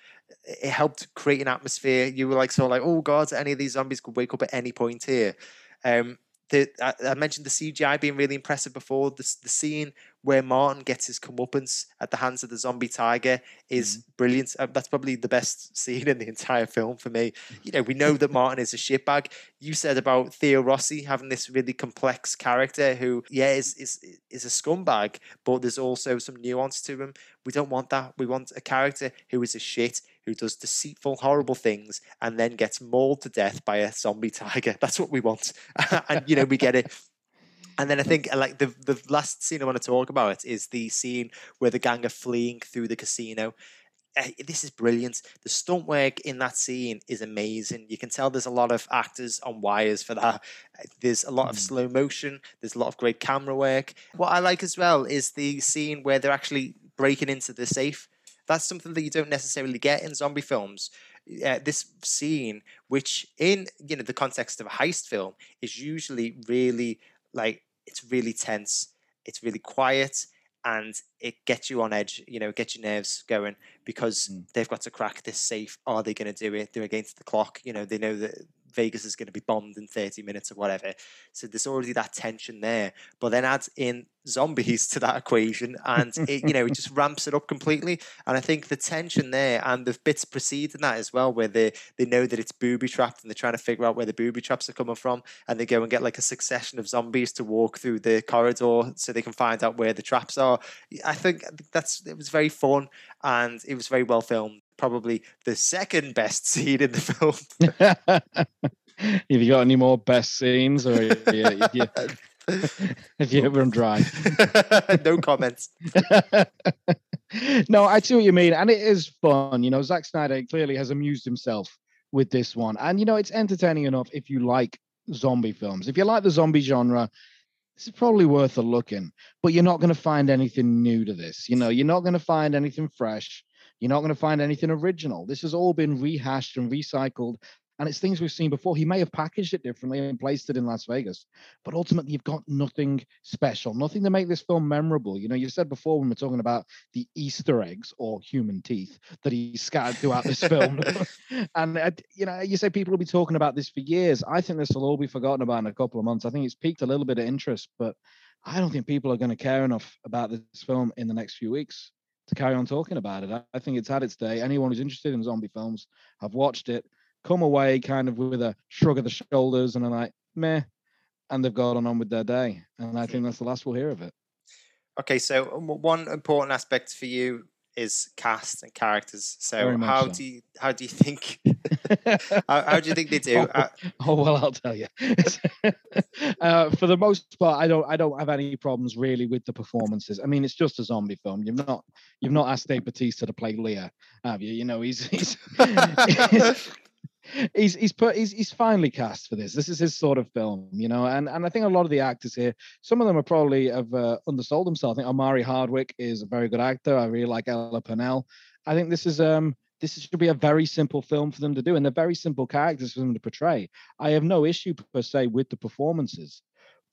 it helped create an atmosphere. You were like sort of like, oh god, any of these zombies could wake up at any point here. Um, the, I, I, mentioned the CGI being really impressive before. The, the scene where Martin gets his comeuppance at the hands of the zombie tiger is mm-hmm. brilliant. Uh, that's probably the best scene in the entire film for me. You know, we know that Martin is a shitbag. You said about Theo Rossi having this really complex character who, yeah, is is is a scumbag, but there's also some nuance to him. We don't want that. We want a character who is a shit, who does deceitful, horrible things, and then gets mauled to death by a zombie tiger. That's what we want, and you know we get it. And then I think like the the last scene I want to talk about is the scene where the gang are fleeing through the casino. Uh, this is brilliant. The stunt work in that scene is amazing. You can tell there's a lot of actors on wires for that. There's a lot of mm. slow motion. There's a lot of great camera work. What I like as well is the scene where they're actually breaking into the safe. That's something that you don't necessarily get in zombie films. Uh, this scene, which in you know the context of a heist film, is usually really like it's really tense, it's really quiet, and it gets you on edge, you know, get your nerves going because mm. they've got to crack this safe. Are they going to do it? They're against the clock. You know, they know that Vegas is going to be bombed in 30 minutes or whatever. So there's already that tension there. But then add in zombies to that equation and it, you know, it just ramps it up completely. And I think the tension there and the bits preceding that as well, where they, they know that it's booby trapped and they're trying to figure out where the booby traps are coming from. And they go and get like a succession of zombies to walk through the corridor so they can find out where the traps are. I think that's, it was very fun and it was very well filmed probably the second best scene in the film. Have you got any more best scenes, or have you, have you, you run dry? no comments. no, I see what you mean, and it is fun. You know, Zack Snyder clearly has amused himself with this one, and you know, it's entertaining enough if you like zombie films. If you like the zombie genre, this is probably worth a look in. But you're not going to find anything new to this. You know, you're not going to find anything fresh. You're not going to find anything original. This has all been rehashed and recycled. And it's things we've seen before. He may have packaged it differently and placed it in Las Vegas, but ultimately, you've got nothing special, nothing to make this film memorable. You know, you said before when we're talking about the Easter eggs or human teeth that he scattered throughout this film. and, uh, you know, you say people will be talking about this for years. I think this will all be forgotten about in a couple of months. I think it's peaked a little bit of interest, but I don't think people are going to care enough about this film in the next few weeks to carry on talking about it. I think it's had its day. Anyone who's interested in zombie films, have watched it, come away kind of with a shrug of the shoulders and are like, meh, and they've gone on with their day. And I think that's the last we'll hear of it. Okay, so um, one important aspect for you is cast and characters. So how so. do you how do you think how, how, do you think they do? Oh, uh, oh well, I'll tell you. uh, for the most part, I don't I don't have any problems really with the performances. I mean, it's just a zombie film. You've not you've not asked Dave Batista to play Lear, have you? You know, he's he's, he's he's he's put he's he's finally cast for this. This is his sort of film, you know. And and I think a lot of the actors here, some of them are probably have uh, undersold themselves. I think Omari Hardwick is a very good actor. I really like Ella Purnell. I think this is um this should be a very simple film for them to do, and they're very simple characters for them to portray. I have no issue per se with the performances,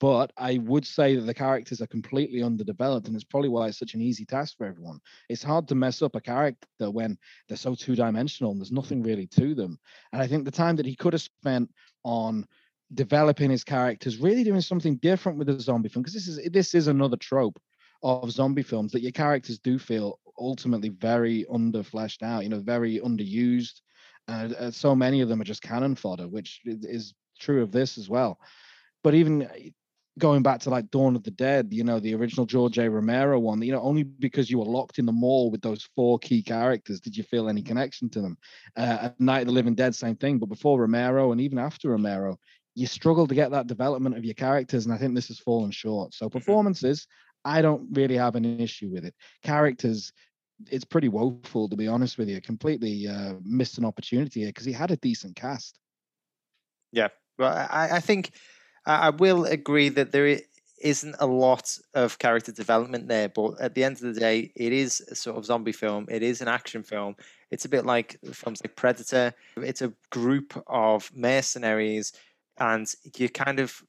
but I would say that the characters are completely underdeveloped, and it's probably why it's such an easy task for everyone. It's hard to mess up a character when they're so two dimensional and there's nothing really to them. And I think the time that he could have spent on developing his characters, really doing something different with the zombie film, because this is this is another trope of zombie films that your characters do feel ultimately very under fleshed out, you know, very underused. And uh, so many of them are just cannon fodder, which is true of this as well. But even uh, going back to like Dawn of the Dead, you know, the original George A. Romero one, you know, only because you were locked in the mall with those four key characters did you feel any connection to them. Uh, Night of the Living Dead, same thing. But before Romero and even after Romero, you struggle to get that development of your characters. And I think this has fallen short. So mm-hmm. performances, I don't really have an issue with it. Characters, it's pretty woeful to be honest with you. Completely uh, missed an opportunity here because he had a decent cast. Yeah, well, I, I think I will agree that there isn't a lot of character development there, but at the end of the day, it is a sort of zombie film. It is an action film. It's a bit like films like Predator. It's a group of mercenaries, and you kind of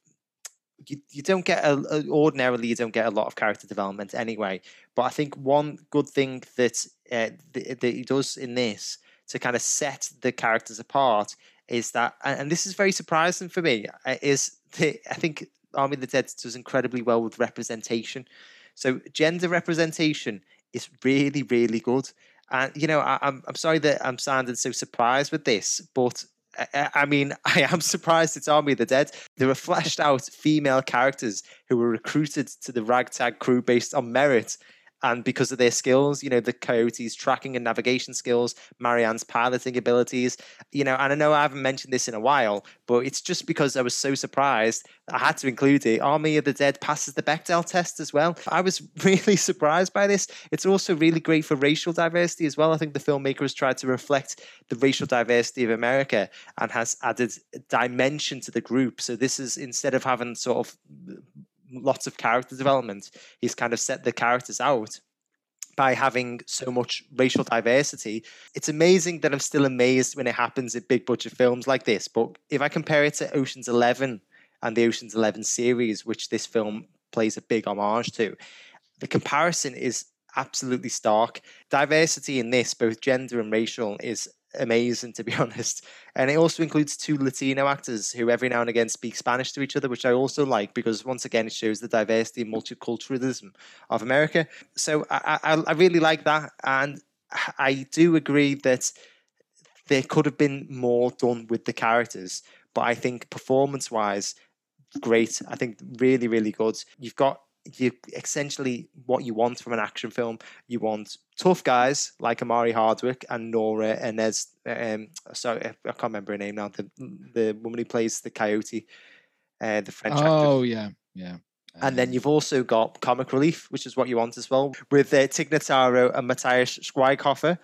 you, you don't get a, ordinarily you don't get a lot of character development anyway. But I think one good thing that uh, that he does in this to kind of set the characters apart is that, and this is very surprising for me, uh, is that I think Army of the Dead does incredibly well with representation. So gender representation is really really good. And you know, I, I'm I'm sorry that I'm sounding so surprised with this, but I mean, I am surprised it's Army of the Dead. There were fleshed out female characters who were recruited to the ragtag crew based on merit and because of their skills, you know, the Coyote's tracking and navigation skills, Marianne's piloting abilities, you know, and I know I haven't mentioned this in a while, but it's just because I was so surprised I had to include it. Army of the Dead passes the Bechdel test as well. I was really surprised by this. It's also really great for racial diversity as well. I think the filmmaker has tried to reflect the racial diversity of America and has added dimension to the group. So this is instead of having sort of lots of character development. He's kind of set the characters out by having so much racial diversity. It's amazing that I'm still amazed when it happens in big budget films like this. But if I compare it to Ocean's Eleven and the Ocean's Eleven series, which this film plays a big homage to, the comparison is absolutely stark. Diversity in this, both gender and racial, is amazing to be honest. And it also includes two Latino actors who every now and again speak Spanish to each other, which I also like because once again it shows the diversity and multiculturalism of America. So I, I, I really like that, and I do agree that there could have been more done with the characters, but I think performance wise, great. I think really really good. You've got you essentially what you want from an action film. You want tough guys like Omari Hardwick and Nora Inez. Um, sorry, I can't remember her name now. The the woman who plays the coyote, uh, the French. Actor. Oh actor. yeah, yeah. And then um, you've also got comic relief, which is what you want as well, with uh, Tig Notaro and Matthias Schweighöfer.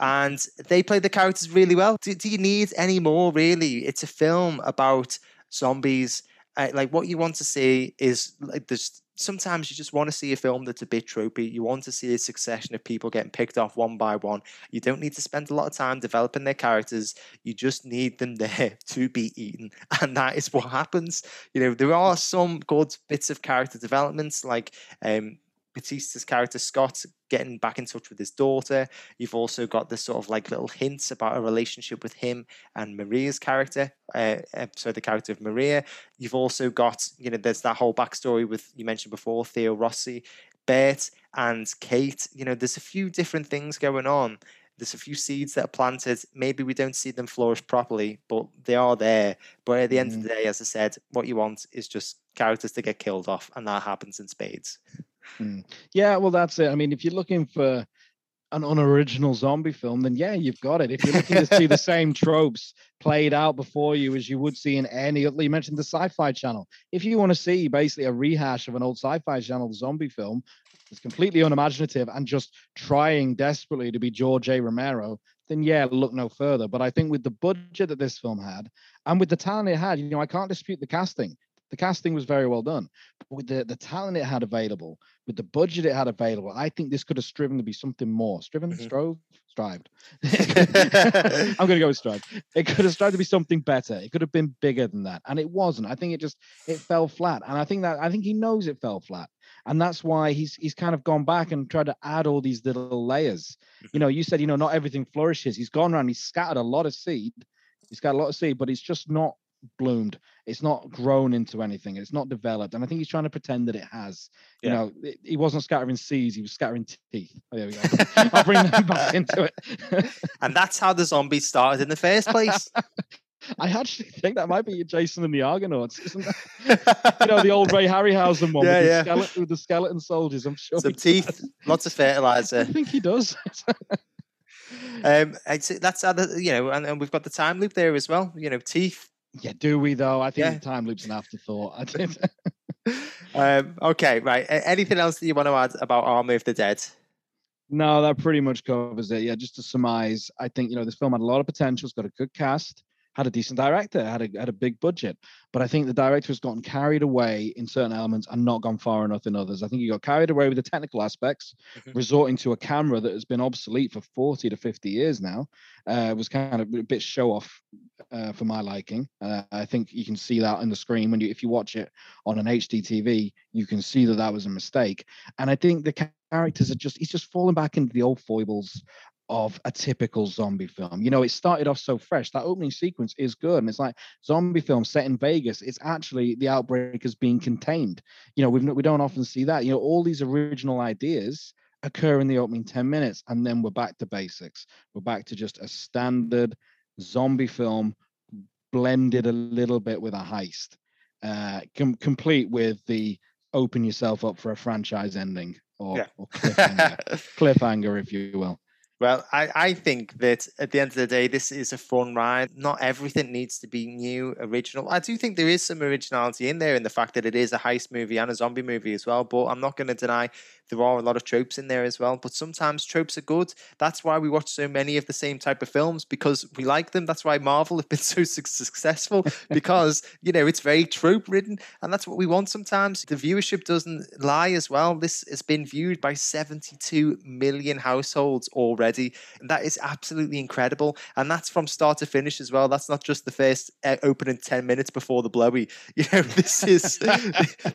and they play the characters really well. Do, do you need any more, really? It's a film about zombies. Uh, like, what you want to see is like there's sometimes you just want to see a film that's a bit tropey. You want to see a succession of people getting picked off one by one. You don't need to spend a lot of time developing their characters. You just need them there to be eaten. And that is what happens. You know, there are some good bits of character developments, like um, Bautista's character Scott getting back in touch with his daughter. You've also got this sort of like little hints about a relationship with him and Maria's character. Uh, uh, so the character of Maria. You've also got you know there's that whole backstory with you mentioned before Theo Rossi, Burt and Kate. You know there's a few different things going on. There's a few seeds that are planted. Maybe we don't see them flourish properly, but they are there. But at the end mm-hmm. of the day, as I said, what you want is just characters to get killed off, and that happens in spades. Mm. Yeah, well, that's it. I mean, if you're looking for an unoriginal zombie film, then yeah, you've got it. If you're looking to see the same tropes played out before you as you would see in any, you mentioned the Sci-Fi Channel. If you want to see basically a rehash of an old Sci-Fi Channel zombie film, it's completely unimaginative and just trying desperately to be George A. Romero, then yeah, look no further. But I think with the budget that this film had and with the talent it had, you know, I can't dispute the casting The casting was very well done. But with the, the talent it had available, with the budget it had available, I think this could have striven to be something more. Striven, Mhm. strove, strived. I'm going to go with strive. It could have strived to be something better. It could have been bigger than that, and it wasn't. I think it just it fell flat, and I think that I think he knows it fell flat, and that's why he's he's kind of gone back and tried to add all these little layers. You know, you said you know not everything flourishes. He's gone around. He's scattered a lot of seed. He's got a lot of seed, but it's just not bloomed. It's not grown into anything. It's not developed, and I think he's trying to pretend that it has. You Yeah. know, it- he wasn't scattering seeds. He was scattering teeth. Oh, there we go. I'll bring them back into it. And that's how the zombies started in the first place. I actually think that might be Jason and the Argonauts, isn't that? You know, the old Ray Harryhausen one Yeah, with, yeah. the skeleton, with the skeleton soldiers. I'm sure. Some teeth, does. lots of fertilizer. I think he does. Um, that's how the, you know, and, and we've got the time loop there as well. You know, teeth. Yeah, do we though? I think Yeah. time loop's an afterthought. I did. Um, okay, right. Anything else that you want to add about Army of the Dead? No, that pretty much covers it. Yeah, just to surmise, I think you know this film had a lot of potential. It's got a good cast, had a decent director, had a had a big budget. But I think the director has gotten carried away in certain elements and not gone far enough in others. I think he got carried away with the technical aspects, Mhm. resorting to a camera that has been obsolete for 40 to 50 years now. Uh, was kind of a bit show off uh, for my liking. Uh, I think you can see that on the screen when you if you watch it on an HD TV, you can see that that was a mistake. And I think the characters are just he's just fallen back into the old foibles of a typical zombie film. You know, it started off so fresh. That opening sequence is good. And it's like zombie film set in Vegas. It's actually the outbreak is being contained. You know, we've, we don't often see that. You know, all these original ideas occur in the opening 10 minutes and then we're back to basics. We're back to just a standard zombie film blended a little bit with a heist. Uh, com- complete with the open yourself up for a franchise ending or, Yeah. or cliffhanger, cliffhanger, if you will. Well, I, I think that at the end of the day, this is a fun ride. Not everything needs to be new, original. I do think there is some originality in there in the fact that it is a heist movie and a zombie movie as well. But I'm not going to deny there are a lot of tropes in there as well. But sometimes tropes are good. That's why we watch so many of the same type of films because we like them. That's why Marvel have been so suc- successful because, you know, it's very trope ridden. And that's what we want sometimes. The viewership doesn't lie as well. This has been viewed by 72 million households already. And that is absolutely incredible. And that's from start to finish as well. That's not just the first uh, opening 10 minutes before the blowy. You know, this is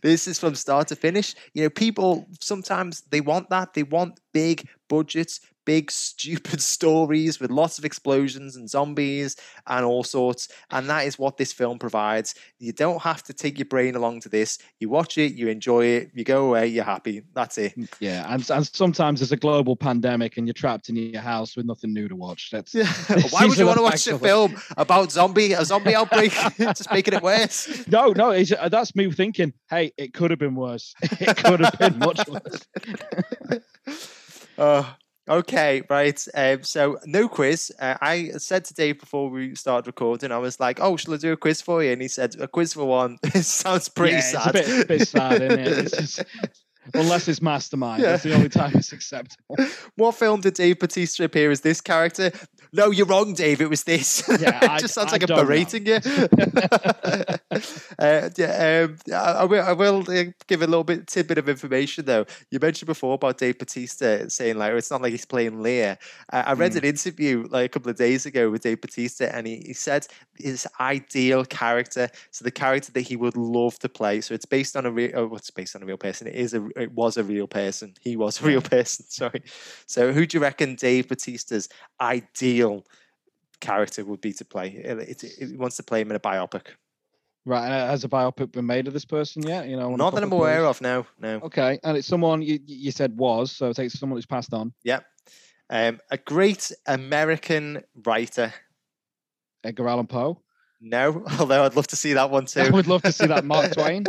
this is from start to finish. You know, people sometimes they want that. They want big budgets, big stupid stories with lots of explosions and zombies and all sorts. And that is what this film provides. You don't have to take your brain along to this. You watch it, you enjoy it, you go away, you're happy. That's it. Yeah, and, and sometimes there's a global pandemic and you're trapped in your house with nothing new to watch. That's Yeah. Why would you want to watch a film about zombie a zombie outbreak? Just making it worse. no, no. It's, uh, that's me thinking. Hey, it could have been worse. It could have been much worse. Uh, okay, right. Um, so no quiz. Uh, I said to Dave before we started recording, I was like, "Oh, shall I do a quiz for you?" And he said, "A quiz for one." it sounds pretty yeah, sad. It's a bit, bit sad, isn't it? It's just, unless it's Mastermind, Yeah. that's the only time it's acceptable. what film did Dave Batista appear as this character? No, you're wrong, Dave. It was this. Yeah, it I- just sounds I like I'm don't know. berating you. uh, yeah, um, I, I will, I will uh, give a little bit tidbit of information though. You mentioned before about Dave Batista saying like it's not like he's playing Lear. Uh, I read Mm. an interview like a couple of days ago with Dave Batista, and he, he said his ideal character, so the character that he would love to play. So it's based on a real. Oh, what's based on a real person? It is a. It was a real person. He was a real person. Sorry. So who do you reckon Dave Batista's ideal character would be to play? It, it, it wants to play him in a biopic. Right, and uh, has a biopic been made of this person yet? You know, Not that I'm aware of. No, no. Okay, and it's someone you you said was, so it takes someone who's passed on. Yep. Um, a great American writer. Edgar Allan Poe. No, although I'd love to see that one too. I would love to see that. Mark Twain.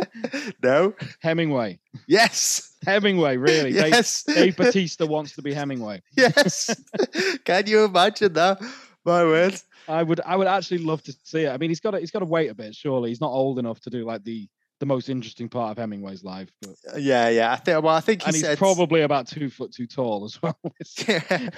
no. Hemingway. Yes. Hemingway, really. Dave, Yes. Dave Batista wants to be Hemingway. yes. Can you imagine that? My word. I would I would actually love to see it. I mean, he's got to he's got to wait a bit. Surely he's not old enough to do like the the most interesting part of Hemingway's life. But, Uh, Yeah, yeah. I think. Well, I think he and he's probably about two foot too tall as well. Yeah.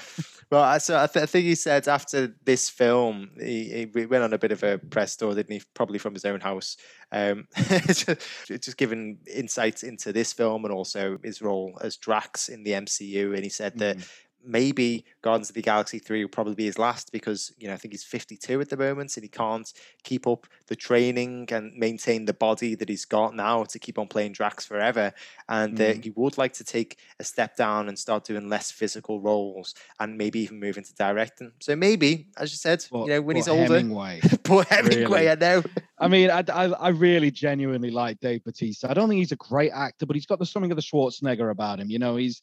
well, I- so I, th- I think he said after this film, he, he went on a bit of a press tour, didn't he? Probably from his own house, um, just, just giving insights into this film and also his role as Drax in the MCU. And he said that Mm. Maybe Guardians of the Galaxy 3 will probably be his last because, you know, I think he's 52 at the moment and he can't keep up the training and maintain the body that he's got now to keep on playing Drax forever. And uh, Mm. he would like to take a step down and start doing less physical roles and maybe even move into directing. So maybe, as you said, But- you know, when he's older, Hemingway. poor Hemingway, Really? I know. I mean, I, I, I really genuinely like Dave Bautista. I don't think he's a great actor, but he's got the something of the Schwarzenegger about him. You know, he's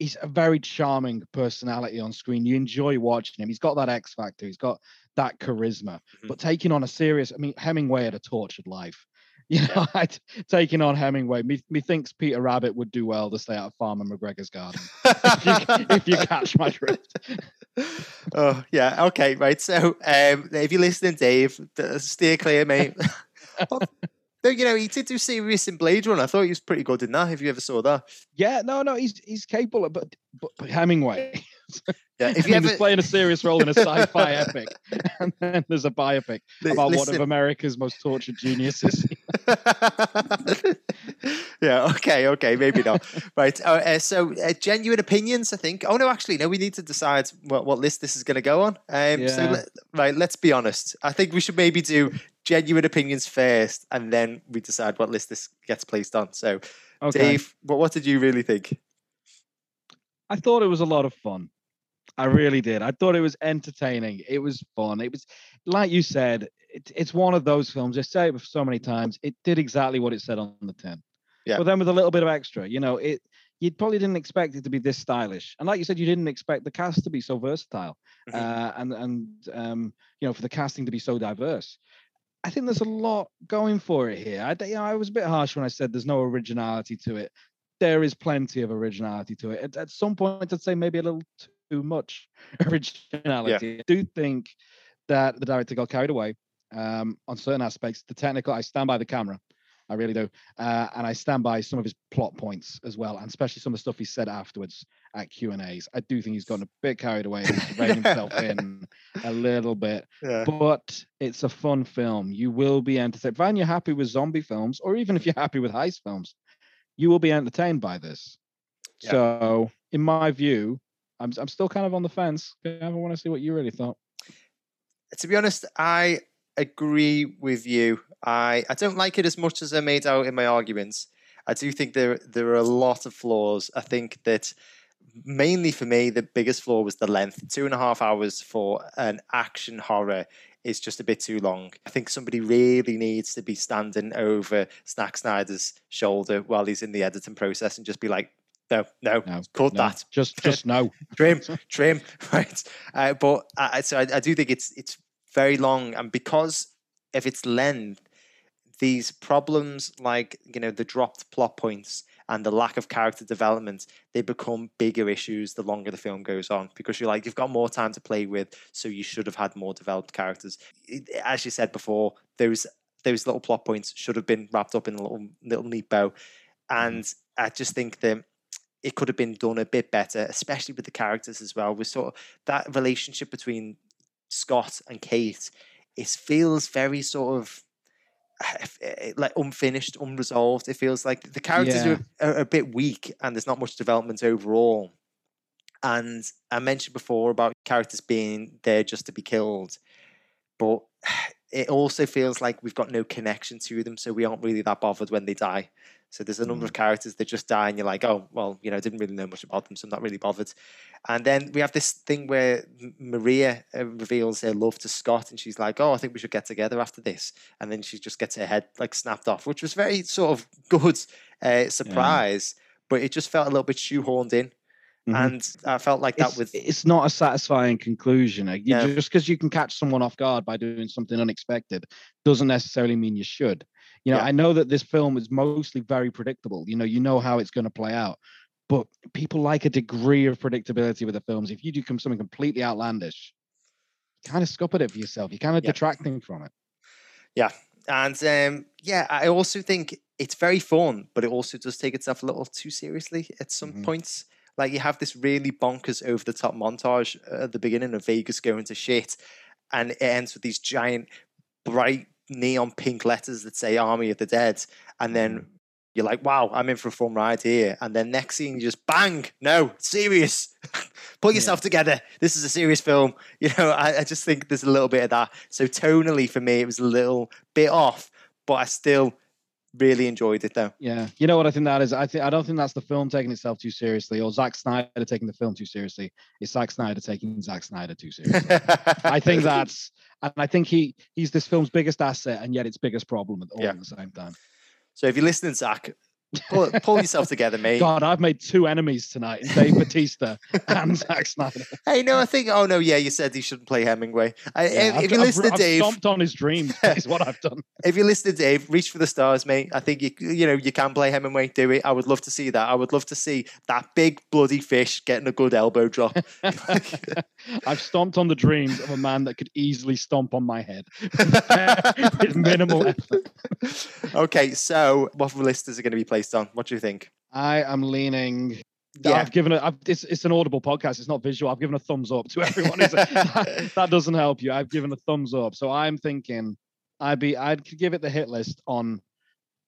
he's a very charming personality on screen. You enjoy watching him. He's got that X factor. He's got that charisma. Mhm. But taking on a serious, I mean, Hemingway had a tortured life. You know, I'd, taking on Hemingway, me, me Peter Rabbit would do well to stay out of Farmer McGregor's garden. if, you, if you catch my drift. oh yeah, okay, right. So um, if you're listening, Dave, steer clear, mate. No, you know he did do serious in Blade Runner. I thought he was pretty good in that. If you ever saw that, Yeah, no, no, he's he's capable, of, but, but Hemingway. yeah. If you ever he's playing a serious role in a sci-fi epic, and then there's a biopic about one of America's most tortured geniuses. yeah. Okay. Okay. Maybe not. right. Uh, uh, so, uh, genuine opinions. I think. Oh no, actually, no. We need to decide what, what list this is going to go on. Um, So, Yeah. let, right. Let's be honest. I think we should maybe do genuine opinions first, and then we decide what list this gets placed on. So, Okay, Dave, what what did you really think? I thought it was a lot of fun. I really did. I thought it was entertaining. It was fun. It was like you said. It, it's one of those films. I say it so many times. It did exactly what it said on the tin. Yeah. But then with a little bit of extra, you know, it. You probably didn't expect it to be this stylish, and like you said, you didn't expect the cast to be so versatile, Mhm. uh, and and um, you know, for the casting to be so diverse. I think there's a lot going for it here. I, you know, I was a bit harsh when I said there's no originality to it. There is plenty of originality to it. At, at some point, I'd say maybe a little too much originality. I do think that the director got carried away um, on certain aspects. The technical, I stand by the camera. I really do. Uh, and I stand by some of his plot points as well, and especially some of the stuff he said afterwards at Q and A's. I do think he's gotten a bit carried away he's reined himself in a little bit Yeah. but it's a fun film. You will be entertained. If you're happy with zombie films, or even if you're happy with heist films, you will be entertained by this. Yeah. So, in my view, I'm I'm still kind of on the fence. I want to see what you really thought. to be honest, I agree with you. I, I don't like it as much as I made out in my arguments. I do think there there are a lot of flaws. I think that mainly for me, the biggest flaw was the length. Two and a half hours for an action horror is just a bit too long. I think somebody really needs to be standing over Zack Snyder's shoulder while he's in the editing process and just be like, no, no, No, cut no, that Just just no. trim, trim, right? Uh, but I, so I, I do think it's it's very long, and because of its length, these problems like you know the dropped plot points and the lack of character development they become bigger issues the longer the film goes on because you're like you've got more time to play with so you should have had more developed characters It- as you said before those those little plot points should have been wrapped up in a little little neat bow and i just think that it could have been done a bit better, especially with the characters as well. With sort of that relationship between Scott and Kate, it feels very sort of eh, like unfinished, unresolved. It feels like the characters Yeah. are, are a bit weak, and there's not much development overall. And I mentioned before about characters being there just to be killed, but it also feels like we've got no connection to them, so we aren't really that bothered when they die. So there's a number of characters that just die, and you're like, oh, well, you know, I didn't really know much about them, so I'm not really bothered. And then we have this thing where Maria uh, reveals her love to Scott, and she's like, oh, I think we should get together after this. And then she just gets her head like snapped off, which was very sort of good uh, surprise, but it just felt a little bit shoehorned in. Mhm. And I felt like that it's, with it's not a satisfying conclusion. Uh, you- No. Just because you can catch someone off guard by doing something unexpected doesn't necessarily mean you should. You know, Yeah. I know that this film is mostly very predictable. You know, you know how it's going to play out, but people like a degree of predictability with the films. If you do come something completely outlandish, you kind of scuppered it for yourself. You're kind of Yeah. detracting from it. Yeah, and um, yeah, I also think it's very fun, but it also does take itself a little too seriously at some Mhm. points. Like you have this really bonkers over the top montage at the beginning of Vegas going to shit, and it ends with these giant, bright neon pink letters that say "Army of the Dead," and then mm-hmm. you're like, "Wow, I'm in for a fun ride here." And then next scene, you just bang, no, serious. Pull yourself together. This is a serious film. You know, I, I just think there's a little bit of that. So tonally, for me, it was a little bit off, but I still really enjoyed it though. Yeah, you know what I think that is. I think I don't think that's the film taking itself too seriously, or Zack Snyder taking the film too seriously. It's Zack Snyder taking Zack Snyder too seriously. I think that's, and I think he he's this film's biggest asset, and yet its biggest problem at all Yeah. at the same time. so. If you're listening, Zack, pull, pull yourself together, mate. God, I've made two enemies tonight: Dave Batista and Zack Snyder. Hey, no, I think. Oh no, yeah, you said he shouldn't play Hemingway. I, Yeah, if, I've- if you I've- listen to Dave, stomped on his dreams. Is what I've done. if you listen to Dave, reach for the stars, mate. I think you you know you can play Hemingway. Do it. I would love to see that. I would love to see that big bloody fish getting a good elbow drop. I've stomped on the dreams of a man that could easily stomp on my head with minimal effort. okay, so what listeners are going to be placed on? What do you think? I am leaning. Yeah. I've given a. I've, it's it's an audible podcast. It's not visual. I've given a thumbs up to everyone. That, that doesn't help you. I've given a thumbs up. So I'm thinking, I'd be. I'd give it the hit list on,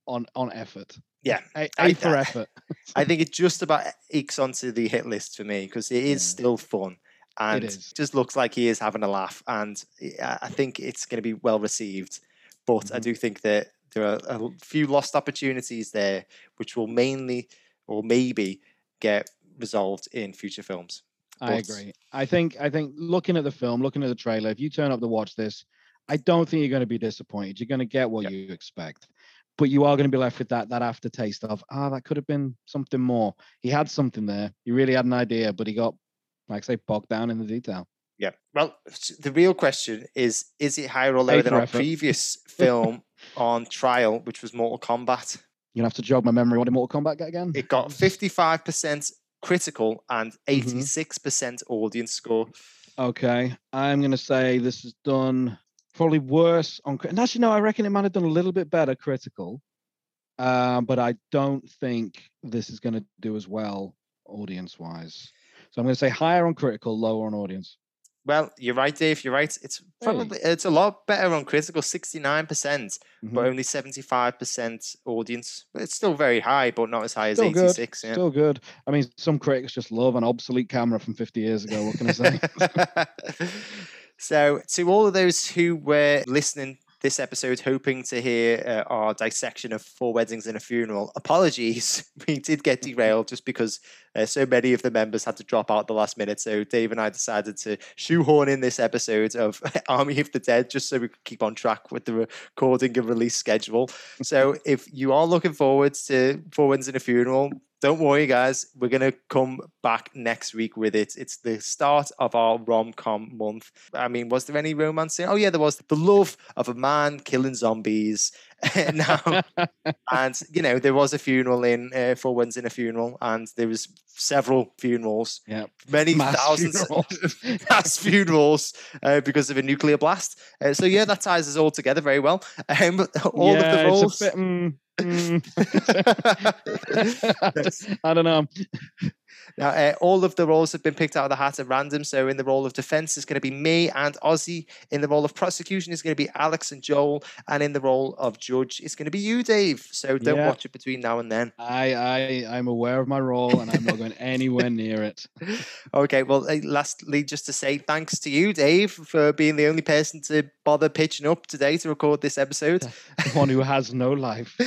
on on effort. Yeah, A, I- a for I- effort. I think it just about ekes onto the hit list for me because it is Yeah. still fun and just looks like he is having a laugh. And I I think it's going to be well received. But I Mhm. do think that there are a few lost opportunities there, which will mainly or maybe get resolved in future films. I agree. I think I think looking at the film, looking at the trailer, if you turn up to watch this, I don't think you're going to be disappointed. You're going to get what Yep. you expect, but you are going to be left with that that aftertaste of ah, that could have been something more. He had something there. He really had an idea, but he got, like I say, bogged down in the detail. Yeah. Well, the real question is: Is it higher or lower than our effort. previous film on trial, which was Mortal Kombat? You're gonna have to jog my memory. What did Mortal Kombat get again? It got fifty-five percent critical and Mm-hmm. eighty-six percent audience score. Okay, I'm gonna say this is done probably worse on. And actually, no, I reckon it might have done a little bit better critical, uh, but I don't think this is gonna do as well audience wise. So I'm gonna say higher on critical, lower on audience. Well, you're right, Dave. You're right. It's Hey. probably it's a lot better on critical, sixty-nine percent, Mhm. but only seventy-five percent audience. It's still very high, but not as high as Still good, eighty-six. Yeah. Still good. I mean, some critics just love an obsolete camera from 50 years ago. What can I say? so, to all of those who were listening this episode, hoping to hear uh, our dissection of four weddings and a funeral, apologies. We did get derailed just because uh, so many of the members had to drop out at the last minute. So, Dave and I decided to shoehorn in this episode of Army of the Dead just so we could keep on track with the recording and release schedule. So, if you are looking forward to Four Weddings and a Funeral, don't worry, guys. We're going to come back next week with it. It's the start of our rom com month. I mean, was there any romance in? Oh, yeah, there was. The love of a man killing zombies. now, and, you know, there was a funeral in uh, Four Winds in a Funeral, and there was several funerals, yeah. many Mass thousands funerals. mass funerals uh, because of a nuclear blast. Uh, so, yeah, that ties us all together very well. Um, all yeah, of the roles. Bit, mm, mm. I don't know. Now, uh, all of the roles have been picked out of the hat at random. So, in the role of defense is going to be me and Ozzy. In the role of prosecution is going to be Alex and Joel. And in the role of judge is going to be you, Dave. So, don't Yeah. watch it between now and then. I, I, I'm aware of my role and I'm not going anywhere near it. Okay, well, lastly, just to say thanks to you, Dave, for being the only person to bother pitching up today to record this episode. The one who has no life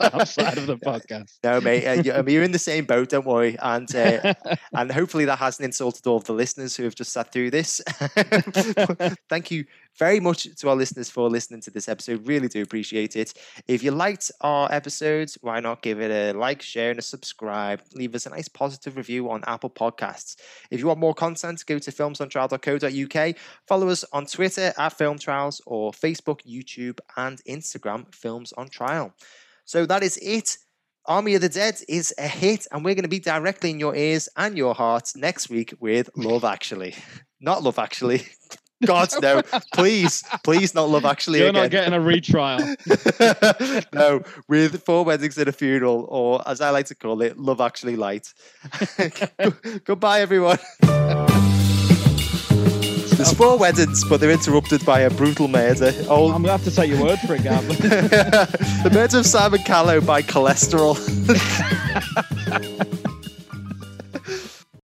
outside of the podcast. No, mate, uh, you- I mean, you're in the same boat. Don't worry, and uh, and hopefully that hasn't insulted all of the listeners who have just sat through this. Thank you very much to our listeners for listening to this episode. Really do appreciate it. If you liked our episodes, why not give it a like, share, and a subscribe? Leave us a nice positive review on Apple Podcasts. If you want more content, go to filmsontrial.co.uk. Follow us on Twitter at Film Trials or Facebook, YouTube, and Instagram, Films on Trial. So that is it. Army of the Dead is a hit, and we're going to be directly in your ears and your hearts next week with Love Actually. Not Love Actually, God, no. Please, please not Love Actually You're again. not getting a retrial. no, with Four Weddings and a Funeral, or as I like to call it, Love Actually Light. Goodbye, everyone. There's oh. four weddings, but they're interrupted by a brutal murder. Oh, I'm gonna have to take your word for it, Gav. the murder of Simon Callow by cholesterol.